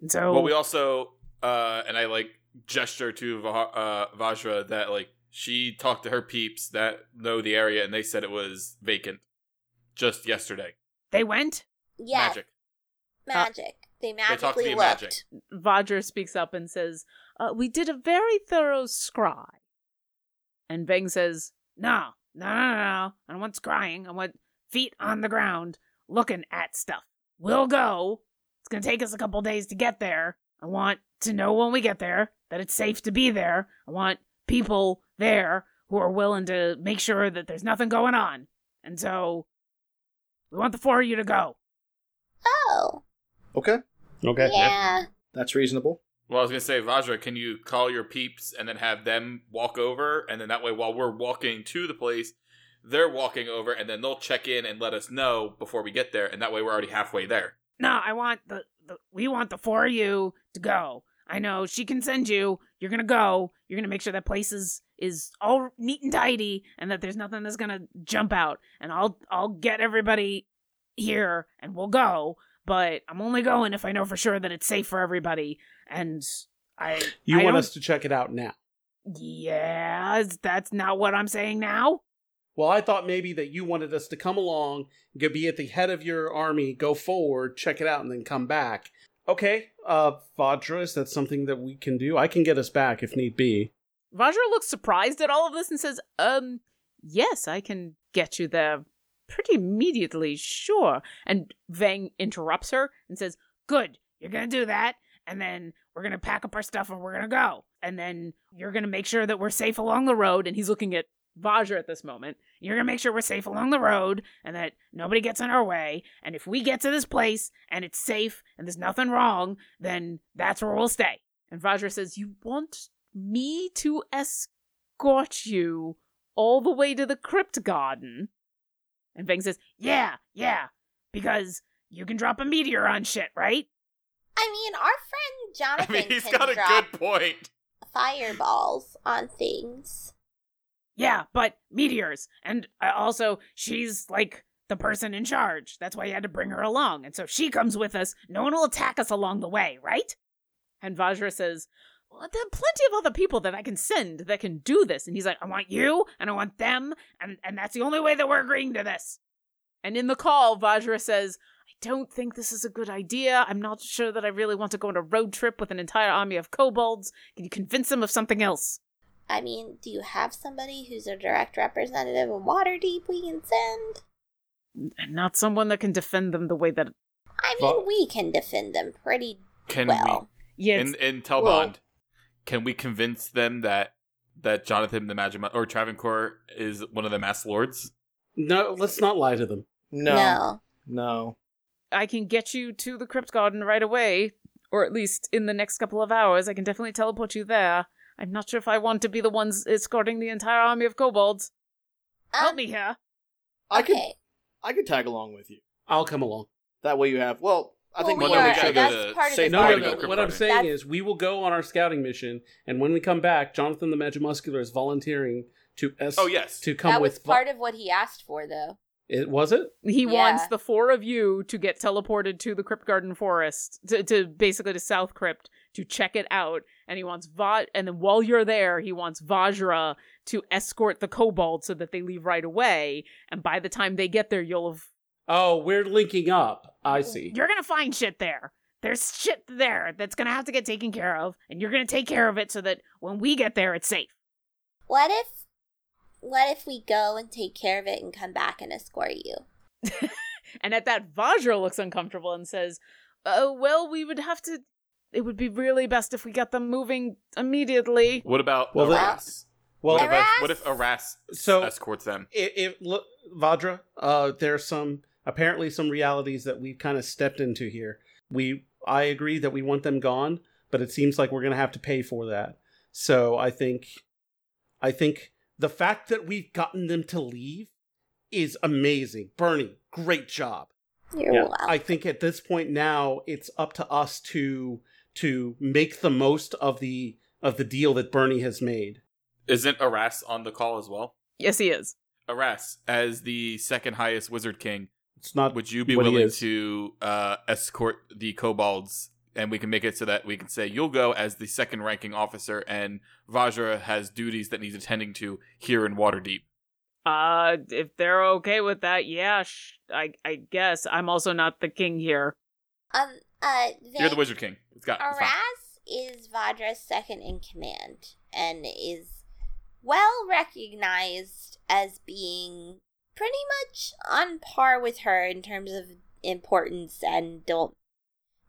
And so, Well, we also, uh, and I like gesture to Va- uh, Vajra that like she talked to her peeps that know the area, and they said it was vacant just yesterday. they went. yeah Magic. magic. they talked to magically you looked. magic. Vajra speaks up and says, uh, "We did a very thorough scry." And Veng says, "No, no, no, no, no. I don't want scrying. I want feet on the ground, looking at stuff. We'll go. It's gonna take us a couple days to get there. I want to know when we get there that it's safe to be there. I want people there who are willing to make sure that there's nothing going on. And so, we want the four of you to go." Oh, Okay. Okay. yeah. That's reasonable. Well, I was gonna say, Vajra, can you call your peeps and then have them walk over, and then that way, while we're walking to the place, they're walking over, and then they'll check in and let us know before we get there, and that way we're already halfway there. No, I want the, the we want the four of you to go. I know she can send you. You're gonna go. You're gonna make sure that place is is all neat and tidy, and that there's nothing that's gonna jump out. And I'll I'll get everybody here, and we'll go. But I'm only going if I know for sure that it's safe for everybody. And I You I want us to check it out now? Yeah, that's not what I'm saying now. Well, I thought maybe that you wanted us to come along, go be at the head of your army, go forward, check it out, and then come back. Okay, uh, Vajra, is that something that we can do? I can get us back if need be. Vajra looks surprised at all of this and says, Um, yes, I can get you there pretty immediately, sure. And Vang interrupts her and says, Good, you're gonna do that, and then we're gonna pack up our stuff and we're gonna go. And then you're gonna make sure that we're safe along the road. And he's looking at Vajra at this moment. You're gonna make sure we're safe along the road and that nobody gets in our way. And if we get to this place and it's safe and there's nothing wrong, then that's where we'll stay. And Vajra says, You want me to escort you all the way to the Kryptgarden? And Veng says, Yeah, yeah, because you can drop a meteor on shit, right? I mean, our friend <laughs> I Jonathan mean, he's can got a drop good point. fireballs on things. Yeah, but meteors. And uh, also, she's like the person in charge. That's why you had to bring her along. And so if she comes with us, no one will attack us along the way, right? And Vajra says, well, there are plenty of other people that I can send that can do this. And he's like, I want you and I want them. And, and that's the only way that we're agreeing to this. And in the call, Vajra says, I don't think this is a good idea. I'm not sure that I really want to go on a road trip with an entire army of kobolds. Can you convince them of something else? I mean, do you have somebody who's a direct representative of Waterdeep we can send? And not someone that can defend them the way that I mean, Vo- we can defend them pretty Can well. Yeah, we in in Telbond? Well- can we convince them that that Jonathan the Magic Mu- or Travancore is one of the Masked Lords? No, let's not lie to them. No. no. No. I can get you to the Kryptgarden right away, or at least in the next couple of hours. I can definitely teleport you there. I'm not sure if I want to be the ones escorting the entire army of kobolds. Help Um, me here. I could. I could tag along with you. I'll come along. That way you have well, I think well, we we are, go that's the part of the No, no, no. What garden. I'm saying That's- is, we will go on our scouting mission, and when we come back, Jonathan the Magimuscular is volunteering to es- Oh yes, to come that was with. vo- part of what he asked for, though. it was it. He Yeah. wants the four of you to get teleported to the Kryptgarden Forest, to, to basically to South Crypt to check it out. And he wants Va, and then while you're there, he wants Vajra to escort the kobold so that they leave right away. And by the time they get there, you'll have Oh, we're linking up. I see. You're gonna find shit there. There's shit there that's gonna have to get taken care of, and you're gonna take care of it so that when we get there, it's safe. What if, what if we go and take care of it and come back and escort you? <laughs> And at that, Vajra looks uncomfortable and says, "Oh well, we would have to. It would be really best if we got them moving immediately." What about Well, well, the- Aras? Well, what, Aras? if, what if Aras So- escorts them? it, it look Vajra, uh, there's some apparently some realities that we've kind of stepped into here. We I agree that we want them gone, but it seems like we're going to have to pay for that. So I think, I think the fact that we've gotten them to leave is amazing. Bernie, great job. You're Yeah. welcome. I think at this point now it's up to us to to make the most of the of the deal that Bernie has made. Isn't Aras on the call as well? Yes, he is. Aras, as the second highest wizard king, It's not would you be what willing to uh, escort the kobolds? And we can make it so that we can say you'll go as the second ranking officer, and Vajra has duties that needs attending to here in Waterdeep. Uh, if they're okay with that, yeah, sh- I I guess I'm also not the king here. Um, uh, You're the wizard king. It's got. It's. Aras is Vajra's second in command and is well recognized as being pretty much on par with her in terms of importance and don't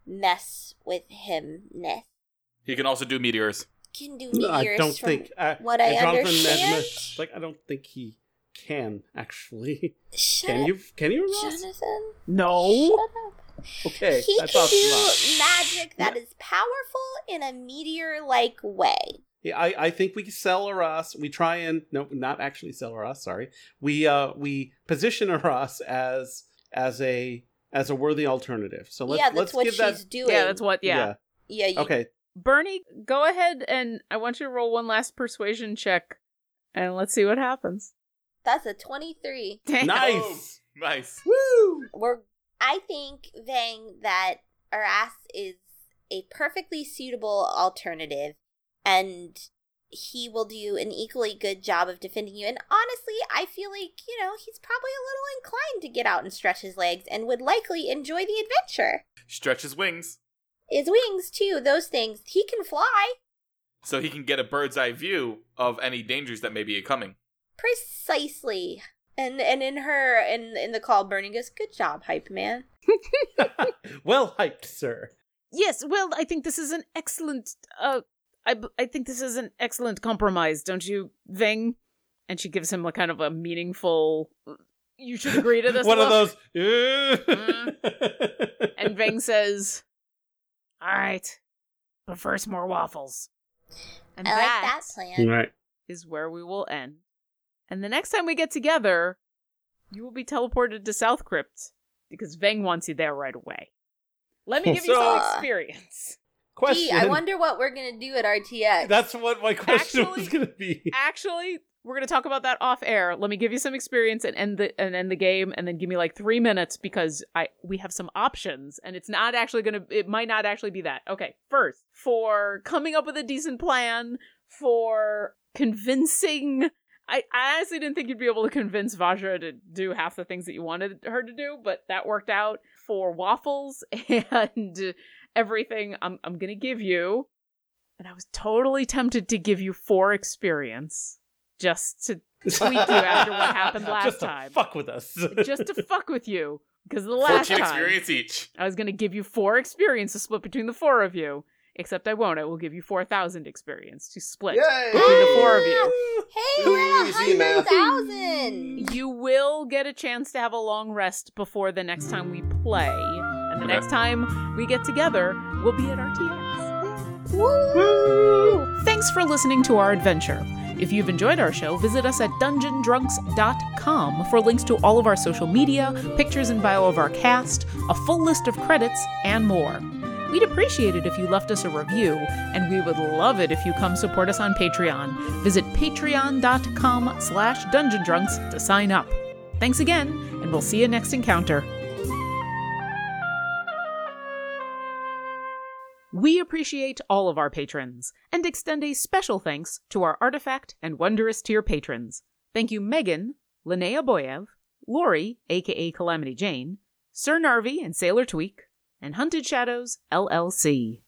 mess with himness. He can also do meteors. Can do No, meteors I don't from think uh, what I Jonathan understand. Mesmer- like I don't think he can actually. <laughs> Shut can up, you? Can you? Ross? Jonathan? No. Shut up. Okay, he I can thought do not. magic that is powerful in a meteor-like way. Yeah, I, I think we sell Aras. We try and no, not actually sell Aras. Sorry, we uh we position Aras as as a as a worthy alternative. So let's yeah, that's let's what give she's that. doing. Yeah, that's what. Yeah. Yeah, you, Okay, Bernie, go ahead and I want you to roll one last persuasion check, and let's see what happens. that's a twenty-three. nice. Nice. Woo! We're. I think Vang that Aras is a perfectly suitable alternative, and he will do an equally good job of defending you. And honestly, I feel like you know he's probably a little inclined to get out and stretch his legs, and would likely enjoy the adventure. Stretch his wings His wings too; those things he can fly. so he can get a bird's eye view of any dangers that may be coming. Precisely. And and in her in in the call, Bernie goes, "Good job, hype man." <laughs> <laughs> well hyped, sir. Yes, well, I think this is an excellent. Uh, I b- I think this is an excellent compromise, don't you, Ving? And she gives him like kind of a meaningful. You should agree to <laughs> this. One of look." those. And Ving says, "All right, but first more waffles." And I like that that plan. right. is where we will end. And the next time we get together, you will be teleported to South Crypt because Veng wants you there right away. Let me give you some <laughs> uh, experience. Question. Gee, I wonder what we're gonna do at RTX. That's what my question Actually- was going to be. <laughs> Actually, we're gonna talk about that off air. Let me give you some experience and end the and end the game, and then give me like three minutes because I we have some options, and it's not actually gonna. It might not actually be that. Okay, first for coming up with a decent plan for convincing. I, I honestly didn't think you'd be able to convince Vajra to do half the things that you wanted her to do, but that worked out for waffles <laughs> and everything. I'm I'm gonna give you and I was totally tempted to give you four experience just to tweak you after what happened <laughs> last Just to time. fuck with us. <laughs> just to fuck with you. Because the last time experience each. I was going to give you four experience to split between the four of you. Except I won't. I will give you 4,000 experience to split Yay! between the four of you. hey, we're at a math. hundred thousand. You will get a chance to have a long rest before the next time we play. And the Okay. next time we get together, we'll be at RTX. Woo! Thanks for listening to our adventure. If you've enjoyed our show, visit us at dungeondrunks.com for links to all of our social media, pictures and bio of our cast, a full list of credits, and more. We'd appreciate it if you left us a review, and we would love it if you come support us on Patreon. Visit patreon.com slash dungeondrunks to sign up. Thanks again, and we'll see you next encounter. We appreciate all of our patrons and extend a special thanks to our Artifact and Wondrous tier patrons. Thank you, Megan, Linnea Boyev, Lori, aka Calamity Jane, Sir Narvi and Sailor Tweak, and Hunted Shadows, LLC.